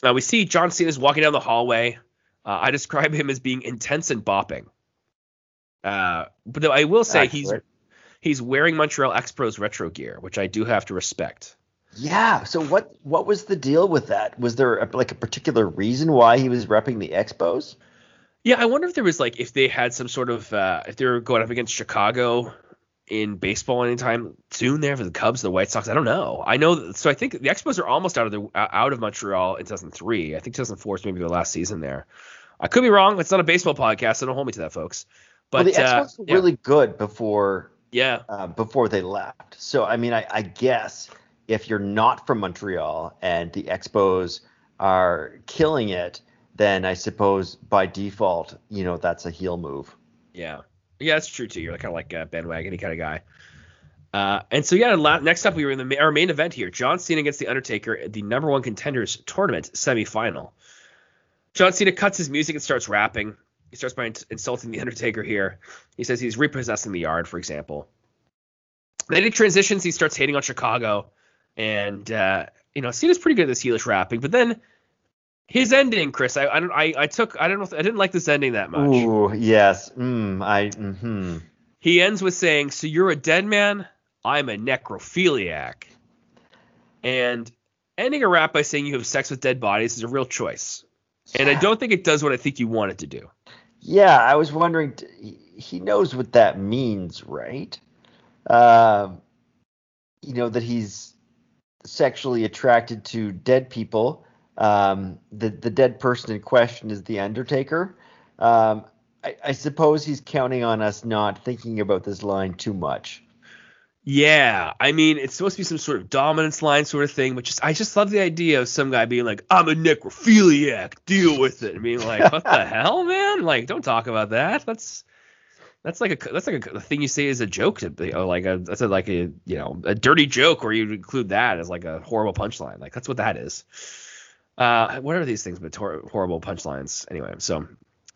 A: Uh, we see John Cena's walking down the hallway. Uh, I describe him as being intense and bopping. Uh, but I will say he's he's wearing Montreal Expos retro gear, which I do have to respect.
B: Yeah. So what what was the deal with that? Was there a, like a particular reason why he was repping the Expos?
A: Yeah, I wonder if there was like if they had some sort of uh, if they were going up against Chicago in baseball anytime soon there for the Cubs, the White Sox. I don't know. I know. So I think the Expos are almost out of the out of Montreal in 2003. I think 2004 is maybe the last season there. I could be wrong. It's not a baseball podcast, so don't hold me to that, folks. But
B: well, the Expos uh, were yeah. really good before.
A: Yeah.
B: Uh, before they left. So I mean, I, I guess if you're not from Montreal and the Expos are killing it, then I suppose by default, you know, that's a heel move.
A: Yeah. Yeah, that's true too. You're kind of like a bandwagon any kind of guy. Uh, and so yeah, next up we were in the our main event here: John Cena against the Undertaker, the number one contenders tournament semifinal. John Cena cuts his music and starts rapping. He starts by insulting the Undertaker here. He says he's repossessing the yard, for example. Then he transitions. He starts hating on Chicago, and uh, you know Cena's pretty good at this heelish rapping. But then his ending, Kris, I I don't I, I took I don't know I didn't like this ending that much.
B: Ooh, yes. Mm, I mm-hmm.
A: He ends with saying, "So you're a dead man? I'm a necrophiliac." And ending a rap by saying you have sex with dead bodies is a real choice. And I don't think it does what I think you want it to do.
B: Yeah, I was wondering. He knows what that means, right? Um, you know that he's sexually attracted to dead people um, the the dead person in question is the Undertaker. Um, I, I, suppose he's counting on us not thinking about this line too much.
A: Yeah, I mean it's supposed to be some sort of dominance line sort of thing, but just I just love the idea of some guy being like, "I'm a necrophiliac, deal with it." I mean, like, what the [LAUGHS] hell, man? Like, don't talk about that. That's that's like a that's like a, thing you say as a joke to you know, like a that's a, like a you know a dirty joke where you include that as like a horrible punchline. Like that's what that is. Uh, what are these things but tor- horrible punchlines? Anyway, so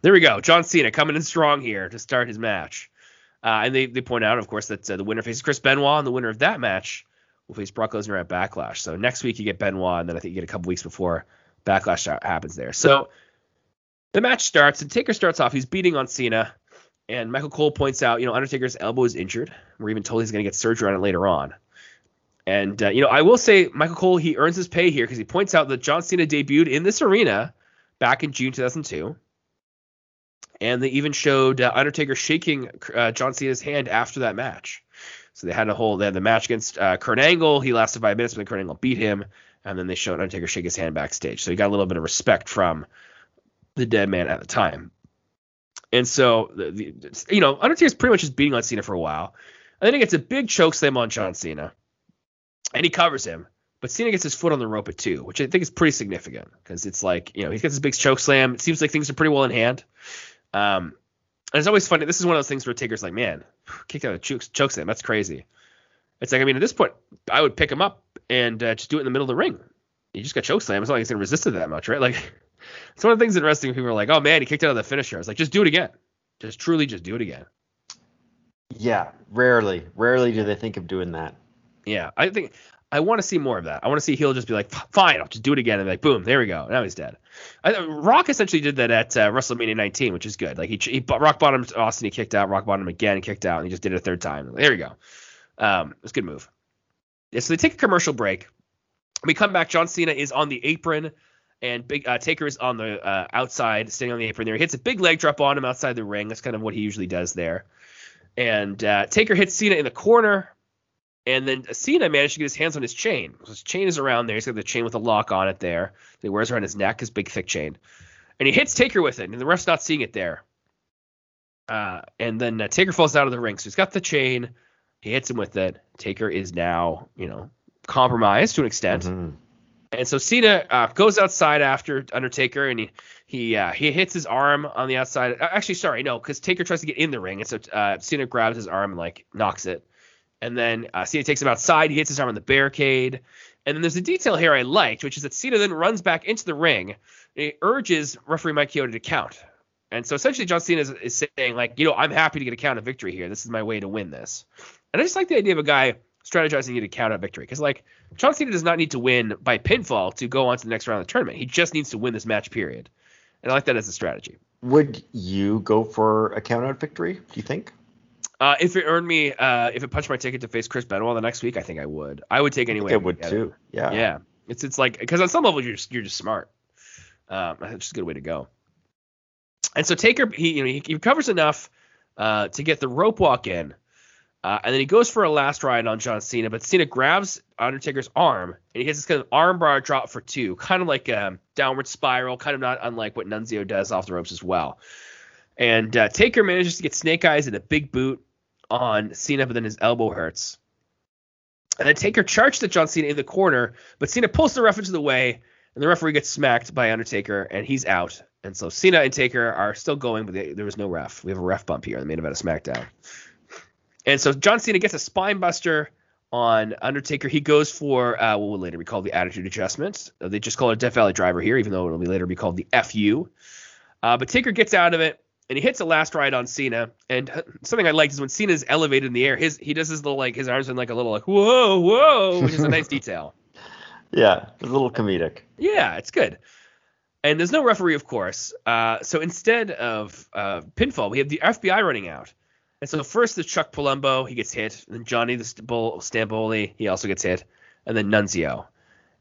A: there we go. John Cena coming in strong here to start his match. Uh, and they, they point out, of course, that uh, the winner faces Chris Benoit, and the winner of that match will face Brock Lesnar at Backlash. So next week you get Benoit, and then I think you get a couple weeks before Backlash happens there. So the match starts, and Taker starts off. He's beating on Cena, and Michael Cole points out, you know, Undertaker's elbow is injured. We're even told he's going to get surgery on it later on. And uh, you know, I will say Michael Cole he earns his pay here because he points out that John Cena debuted in this arena back in June 2002, and they even showed uh, Undertaker shaking uh, John Cena's hand after that match. So they had a whole they had the match against uh, Kurt Angle. He lasted five minutes, but then Kurt Angle beat him, and then they showed Undertaker shake his hand backstage. So he got a little bit of respect from the dead man at the time. And so the, the you know Undertaker's pretty much just beating on Cena for a while. And then he gets a big choke slam on John Cena and he covers him. But Cena gets his foot on the rope at two, which I think is pretty significant because it's like you know he gets this big choke slam. It seems like things are pretty well in hand. Um, and it's always funny. This is one of those things where Taker's like, man, kicked out a choke, choke slam. That's crazy. It's like I mean at this point I would pick him up and uh, just do it in the middle of the ring. He just got choke slam. It's not like he's gonna resist it that much, right? Like it's one of the things interesting. When people are like, oh man, he kicked out of the finisher. I was like, just do it again. Just truly, just do it again.
B: Yeah, rarely, rarely do they think of doing that.
A: Yeah, I think I want to see more of that. I want to see he'll just be like, fine, I'll just do it again, and like, boom, there we go. Now he's dead. I, Rock essentially did that at uh, WrestleMania 19, which is good. Like he, he rock bottomed Austin, he kicked out, rock bottom again, kicked out, and he just did it a third time. There we go. Um, it's a good move. Yeah, so they take a commercial break. We come back. John Cena is on the apron, and Big uh, Taker is on the uh, outside, standing on the apron there. He hits a big leg drop on him outside the ring. That's kind of what he usually does there. And uh, Taker hits Cena in the corner. And then Cena managed to get his hands on his chain. His chain is around there. He's got the chain with a lock on it there. He wears around his neck, his big thick chain. And he hits Taker with it, and the ref's not seeing it there. Uh, and then uh, Taker falls out of the ring. So he's got the chain. He hits him with it. Taker is now, you know, compromised to an extent. Mm-hmm. And so Cena uh, goes outside after Undertaker, and he he uh, he hits his arm on the outside. Actually, sorry, no, because Taker tries to get in the ring, and so uh, Cena grabs his arm and like knocks it. And then uh, Cena takes him outside. He hits his arm on the barricade. And then there's a detail here I liked, which is that Cena then runs back into the ring. And he urges referee Mike Chioda to count. And so essentially, John Cena is, is, saying, like, you know, I'm happy to get a count of victory here. This is my way to win this. And I just like the idea of a guy strategizing you to count out victory. Because, like, John Cena does not need to win by pinfall to go on to the next round of the tournament. He just needs to win this match, period. And I like that as a strategy.
B: Would you go for a count out victory, do you think?
A: Uh, if it earned me, uh, if it punched my ticket to face Chris Benoit the next week, I think I would. I would take anyway.
B: I, I would too. It. Yeah.
A: Yeah. It's it's like because on some level you're just, you're just smart. Um, it's just a good way to go. And so Taker he you know he, he covers enough uh, to get the rope walk in, uh, and then he goes for a last ride on John Cena, but Cena grabs Undertaker's arm and he hits this kind of armbar drop for two, kind of like a downward spiral, kind of not unlike what Nunzio does off the ropes as well. And uh, Taker manages to get Snake Eyes in a big boot on Cena, but then his elbow hurts. And then Taker charges at John Cena in the corner, but Cena pulls the ref into the way, and the referee gets smacked by Undertaker, and he's out. And so Cena and Taker are still going, but they, there was no ref. We have a ref bump here in the main event of SmackDown. And so John Cena gets a spine buster on Undertaker. He goes for uh, what will later be called the Attitude Adjustment. They just call it a Death Valley Driver here, even though it will be later be called the FU. Uh, but Taker gets out of it and he hits a last ride on Cena. And something I liked is when Cena's elevated in the air, his he does his little like his arms in like a little like whoa whoa, which is a nice detail. [LAUGHS]
B: Yeah, it's a little comedic.
A: Yeah, it's good. And there's no referee, of course. Uh, so instead of uh, pinfall, we have the FBI running out. And so first there's Chuck Palumbo, he gets hit. And then Johnny the bull Stamboli, he also gets hit. And then Nunzio.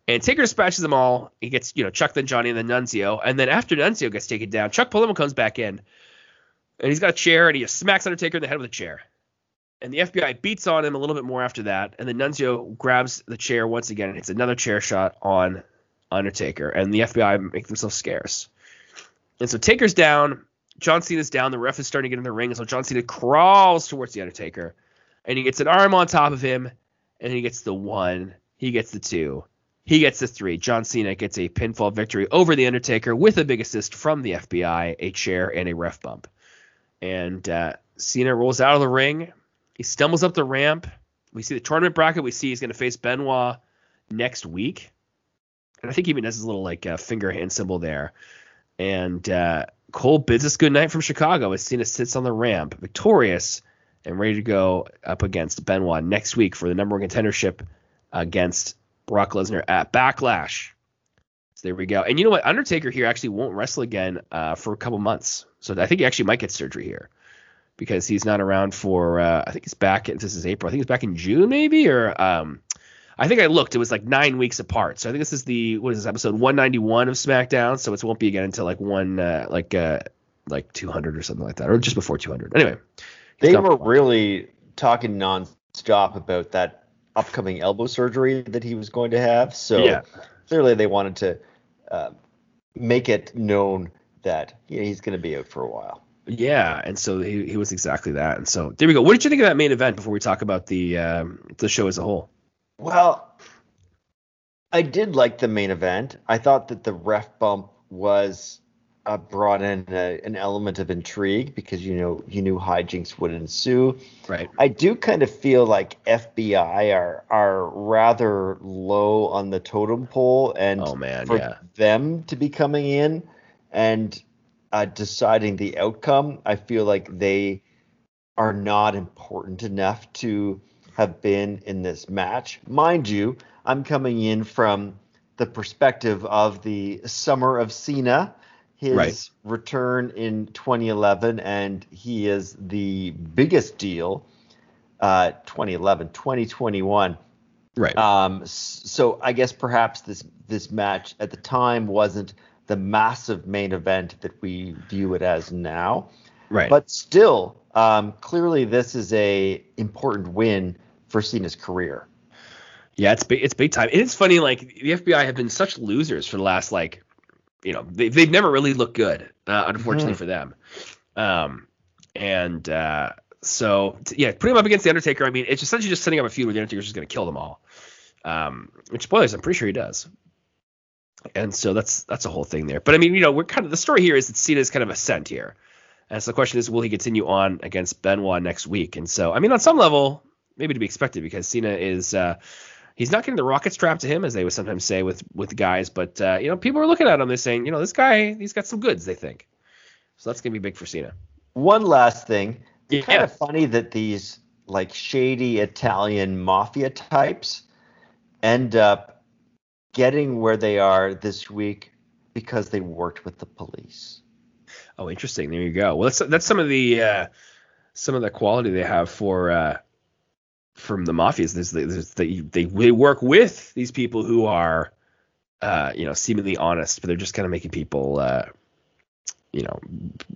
A: And Taker dispatches them all. He gets, you know, Chuck, then Johnny, and then Nunzio. And then after Nunzio gets taken down, Chuck Palumbo comes back in and he's got a chair and he just smacks Undertaker in the head with a chair. And the FBI beats on him a little bit more after that, and then Nunzio grabs the chair once again and hits another chair shot on Undertaker, and the FBI make themselves scarce. And so Taker's down, John Cena's down, the ref is starting to get in the ring, so John Cena crawls towards the Undertaker, and he gets an arm on top of him, and he gets the one, he gets the two, he gets the three. John Cena gets a pinfall victory over the Undertaker with a big assist from the FBI, a chair, and a ref bump. And uh, Cena rolls out of the ring. He stumbles up the ramp. We see the tournament bracket. We see he's going to face Benoit next week. And I think he even has his little like uh, finger hand symbol there. And uh, Cole bids us good night from Chicago as Cena sits on the ramp, victorious and ready to go up against Benoit next week for the number one contendership against Brock Lesnar at Backlash. So there we go. And you know what? Undertaker here actually won't wrestle again uh, for a couple months. So I think he actually might get surgery here because he's not around for. Uh, I think he's back. This is April. I think he's back in June maybe or. Um, I think I looked. It was like nine weeks apart. So I think this is the what is this episode 191 of SmackDown. So it won't be again until like one uh, like uh, like 200 or something like that, or just before 200. Anyway,
B: they were really talking nonstop about that upcoming elbow surgery that he was going to have. So yeah. clearly they wanted to uh, make it known that yeah, he's going to be out for a while.
A: Yeah, and so he, he was exactly that. And so there we go. What did you think of that main event before we talk about the um, the show as a whole?
B: Well, I did like the main event. I thought that the ref bump was uh, brought in a, an element of intrigue because you know you knew hijinks would ensue.
A: Right.
B: I do kind of feel like FBI are are rather low on the totem pole, and
A: oh man,
B: for
A: yeah.
B: them to be coming in and uh, deciding the outcome, I feel like they are not important enough to have been in this match. Mind you, I'm coming in from the perspective of the summer of Cena, his right. return in 2011, and he is the biggest deal. Uh, 2011, 2021.
A: Right.
B: Um, so I guess perhaps this this match at the time wasn't the massive main event that we view it as now.
A: Right.
B: But still, um, clearly this is a important win for Cena's career.
A: Yeah, it's big. It's big time. It is funny. Like the FBI have been such losers for the last like, you know, they, they've never really looked good. Uh, unfortunately mm-hmm. for them. Um, and uh, so yeah, putting him up against the Undertaker. I mean, it's essentially just setting up a feud where the Undertaker's just going to kill them all. Um, which spoilers, I'm pretty sure he does. And so that's that's a whole thing there. But I mean, you know, we're kind of the story here is that Cena's kind of ascent here. And so the question is, will he continue on against Benoit next week? And so, I mean, on some level, maybe to be expected because Cena is uh, he's not getting the rocket strapped to him as they would sometimes say with with guys, but uh, you know people are looking at him. They're saying, you know, this guy he's got some goods. They think so. That's gonna be big for Cena.
B: One last thing. It's yeah. kind of funny that these like shady Italian mafia types end up getting where they are this week because they worked with the police.
A: Oh, interesting. There you go. Well, that's that's some of the uh, some of the quality they have for uh, from the mafias. There's, there's they, they they work with these people who are, uh, you know, seemingly honest, but they're just kind of making people, uh, you know,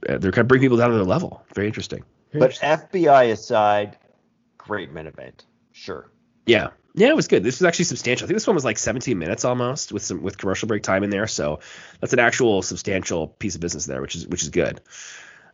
A: they're kind of bringing people down to their level. Very interesting.
B: Very but interesting. FBI aside, great main event, sure.
A: Yeah, yeah, it was good. This was actually substantial. I think this one was like 17 minutes almost with some with commercial break time in there. So that's an actual substantial piece of business there, which is which is good.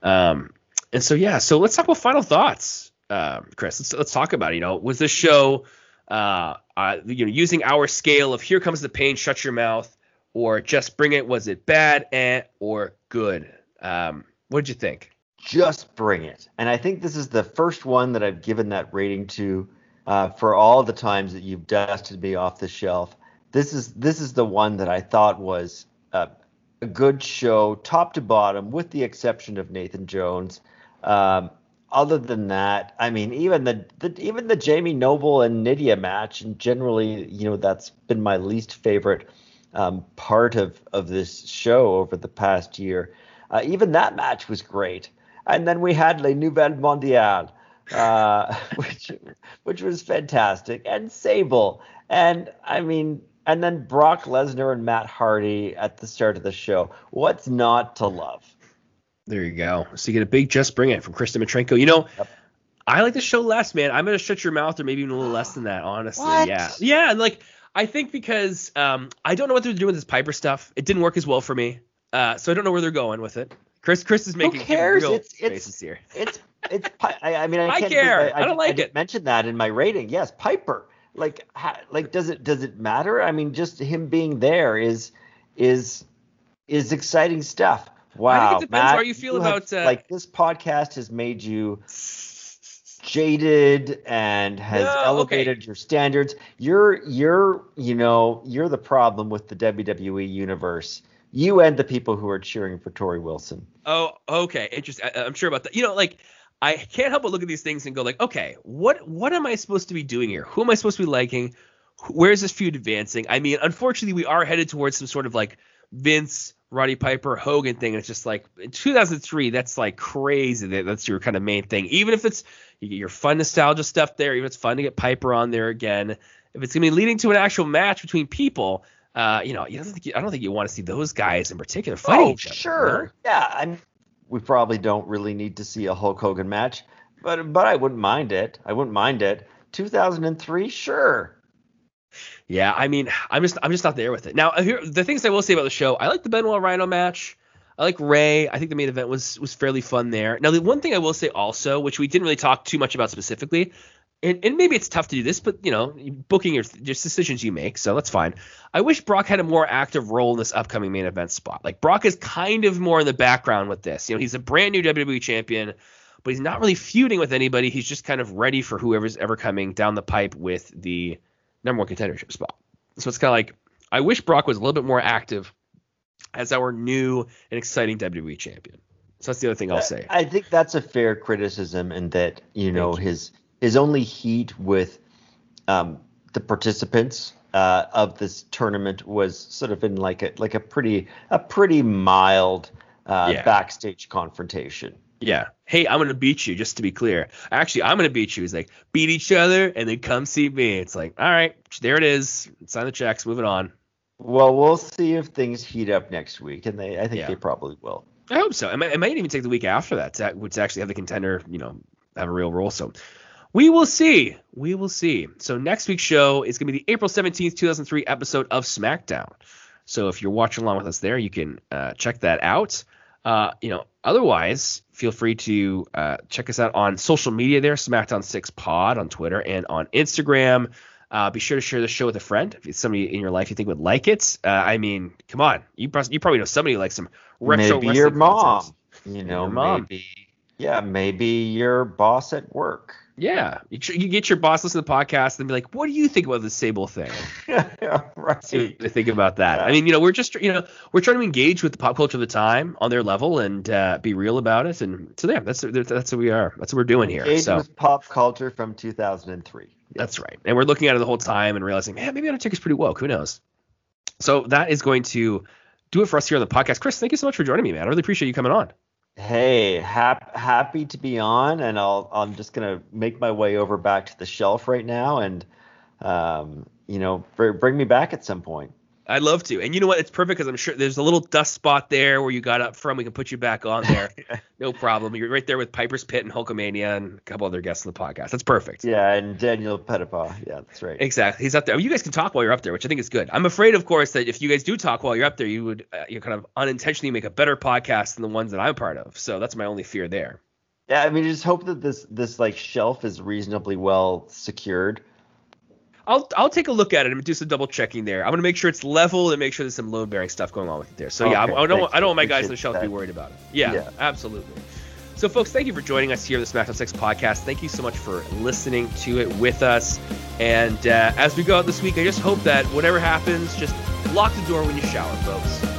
A: Um, and so yeah, so let's talk about final thoughts um, Kris, let's let's talk about it. You know, was this show, uh, uh, you know, using our scale of here comes the pain, shut your mouth, or just bring it? Was it bad and or good? Um, what did you think?
B: Just bring it. And I think this is the first one that I've given that rating to uh, for all the times that you've dusted me off the shelf. This is this is the one that I thought was a, a good show, top to bottom, with the exception of Nathan Jones. Um, other than that, I mean, even the, the, even the Jamie Noble and Nidia match, and generally, you know, that's been my least favorite um, part of of this show over the past year. Uh, even that match was great, and then we had Le Nouvelle Mondiale, uh, [LAUGHS] which which was fantastic, and Sable, and I mean, and then Brock Lesnar and Matt Hardy at the start of the show. What's not to love?
A: There you go. So you get a big just bring it from Kris Dimitrenko. You know, yep. I like the show less, man. I'm gonna shut your mouth, or maybe even a little less than that, honestly.
B: What?
A: Yeah, yeah. And like, I think because um, I don't know what they're doing with this Piper stuff. It didn't work as well for me, uh, so I don't know where they're going with it. Kris, Kris is making
B: Who cares?
A: real
B: it's,
A: faces here. [LAUGHS]
B: It's it's. I, I mean, I,
A: I
B: can't
A: care.
B: I,
A: I, don't like
B: I
A: it.
B: Mention that in my rating. Yes, Piper. Like, like does it does it matter? I mean, just him being there is is is exciting stuff. Wow, I
A: think it depends
B: Matt,
A: how you feel you about
B: have, uh, like this podcast has made you jaded and has no, elevated
A: okay.
B: your standards. You're you're you know you're the problem with the WWE universe. You and the people who are cheering for Torrie Wilson.
A: Oh, okay, interesting. I, I'm sure about that. You know, like I can't help but look at these things and go like, okay, what what am I supposed to be doing here? Who am I supposed to be liking? where's this feud advancing? I mean, unfortunately, we are headed towards some sort of like Vince, Roddy Piper, Hogan thing. It's just like in 2003, that's like crazy. That that's your kind of main thing. Even if it's you get your fun nostalgia stuff there, even if it's fun to get Piper on there again. If it's gonna be leading to an actual match between people, uh, you know, you don't think you, I don't think you want to see those guys in particular fighting
B: oh,
A: each other.
B: Sure. Yeah, I'm, we probably don't really need to see a Hulk Hogan match, but but I wouldn't mind it. I wouldn't mind it. 2003, sure.
A: Yeah, I mean, I'm just I'm just not there with it. Now, here the things I will say about the show, I like the Benoit Rhyno match. I like Rey. I think the main event was was fairly fun there. Now, the one thing I will say also, which we didn't really talk too much about specifically, and, and maybe it's tough to do this, but you know, booking your just decisions you make, so that's fine. I wish Brock had a more active role in this upcoming main event spot. Like Brock is kind of more in the background with this. You know, he's a brand new WWE champion, but he's not really feuding with anybody. He's just kind of ready for whoever's ever coming down the pipe with the number one contendership spot. So it's kind of like I wish Brock was a little bit more active as our new and exciting WWE champion. So that's the other thing I'll say.
B: I think that's a fair criticism and that you know his his only heat with um, the participants uh, of this tournament was sort of in like a like a pretty a pretty mild uh, yeah. backstage confrontation.
A: Yeah. Hey, I'm gonna beat you. Just to be clear, actually, I'm gonna beat you. He's like, beat each other and then come see me. It's like, all right, there it is. Sign the checks. Moving on.
B: Well, we'll see if things heat up next week, and they, I think yeah. they probably will.
A: I hope so. It might, it might even take the week after that to, to actually have the contender, you know, have a real role. So we will see. We will see. So next week's show is going to be the April 17th, 2003 episode of SmackDown. So if you're watching along with us there, you can uh, check that out. Uh, you know, otherwise, feel free to uh, check us out on social media there, SmackDown 6 Pod on Twitter and on Instagram. Uh, be sure to share the show with a friend. If it's somebody in your life you think would like it, uh, I mean, come on, you, you probably know somebody who likes some retro.
B: Maybe your mom. You know, your mom. maybe yeah, maybe your boss at work.
A: Yeah, you, you get your boss listen to the podcast and be like, "What do you think about this Sable thing?" [LAUGHS]
B: yeah, right.
A: So think about that. Yeah. I mean, you know, we're just you know we're trying to engage with the pop culture of the time on their level and uh, be real about it. And so yeah, that's that's what we are. That's what we're doing here.
B: Engage
A: so
B: with pop culture from 2003. Yes.
A: That's right. And we're looking at it the whole time and realizing, man, maybe Undertaker's pretty woke. Who knows? So that is going to do it for us here on the podcast. Kris, thank you so much for joining me, man. I really appreciate you coming on.
B: Hey, hap- happy to be on, and I'll I'm just gonna make my way over back to the shelf right now, and um, you know, bring me back at some point.
A: I'd love to. And you know what? It's perfect because I'm sure there's a little dust spot there where you got up from. We can put you back on [LAUGHS] there. no problem. You're right there with Piper's Pit and Hulkamania and a couple other guests on the podcast. That's perfect.
B: Yeah, and Daniel Petitpas. Yeah, that's right.
A: Exactly. He's up there. You guys can talk while you're up there, which I think is good. I'm afraid, of course, that if you guys do talk while you're up there, you would uh, you kind of unintentionally make a better podcast than the ones that I'm part of. So that's my only fear there.
B: Yeah, I mean, just hope that this this like shelf is reasonably well secured
A: I'll I'll take a look at it and do some double checking there. I'm gonna make sure it's level and make sure there's some load bearing stuff going on with it there. So okay, yeah, I, I don't I don't want my guys on the shelf to be worried about it. Yeah, yeah, absolutely. So folks, thank you for joining us here on the SmackDown 6 podcast. Thank you so much for listening to it with us. And uh, as we go out this week, I just hope that whatever happens, just lock the door when you shower, folks.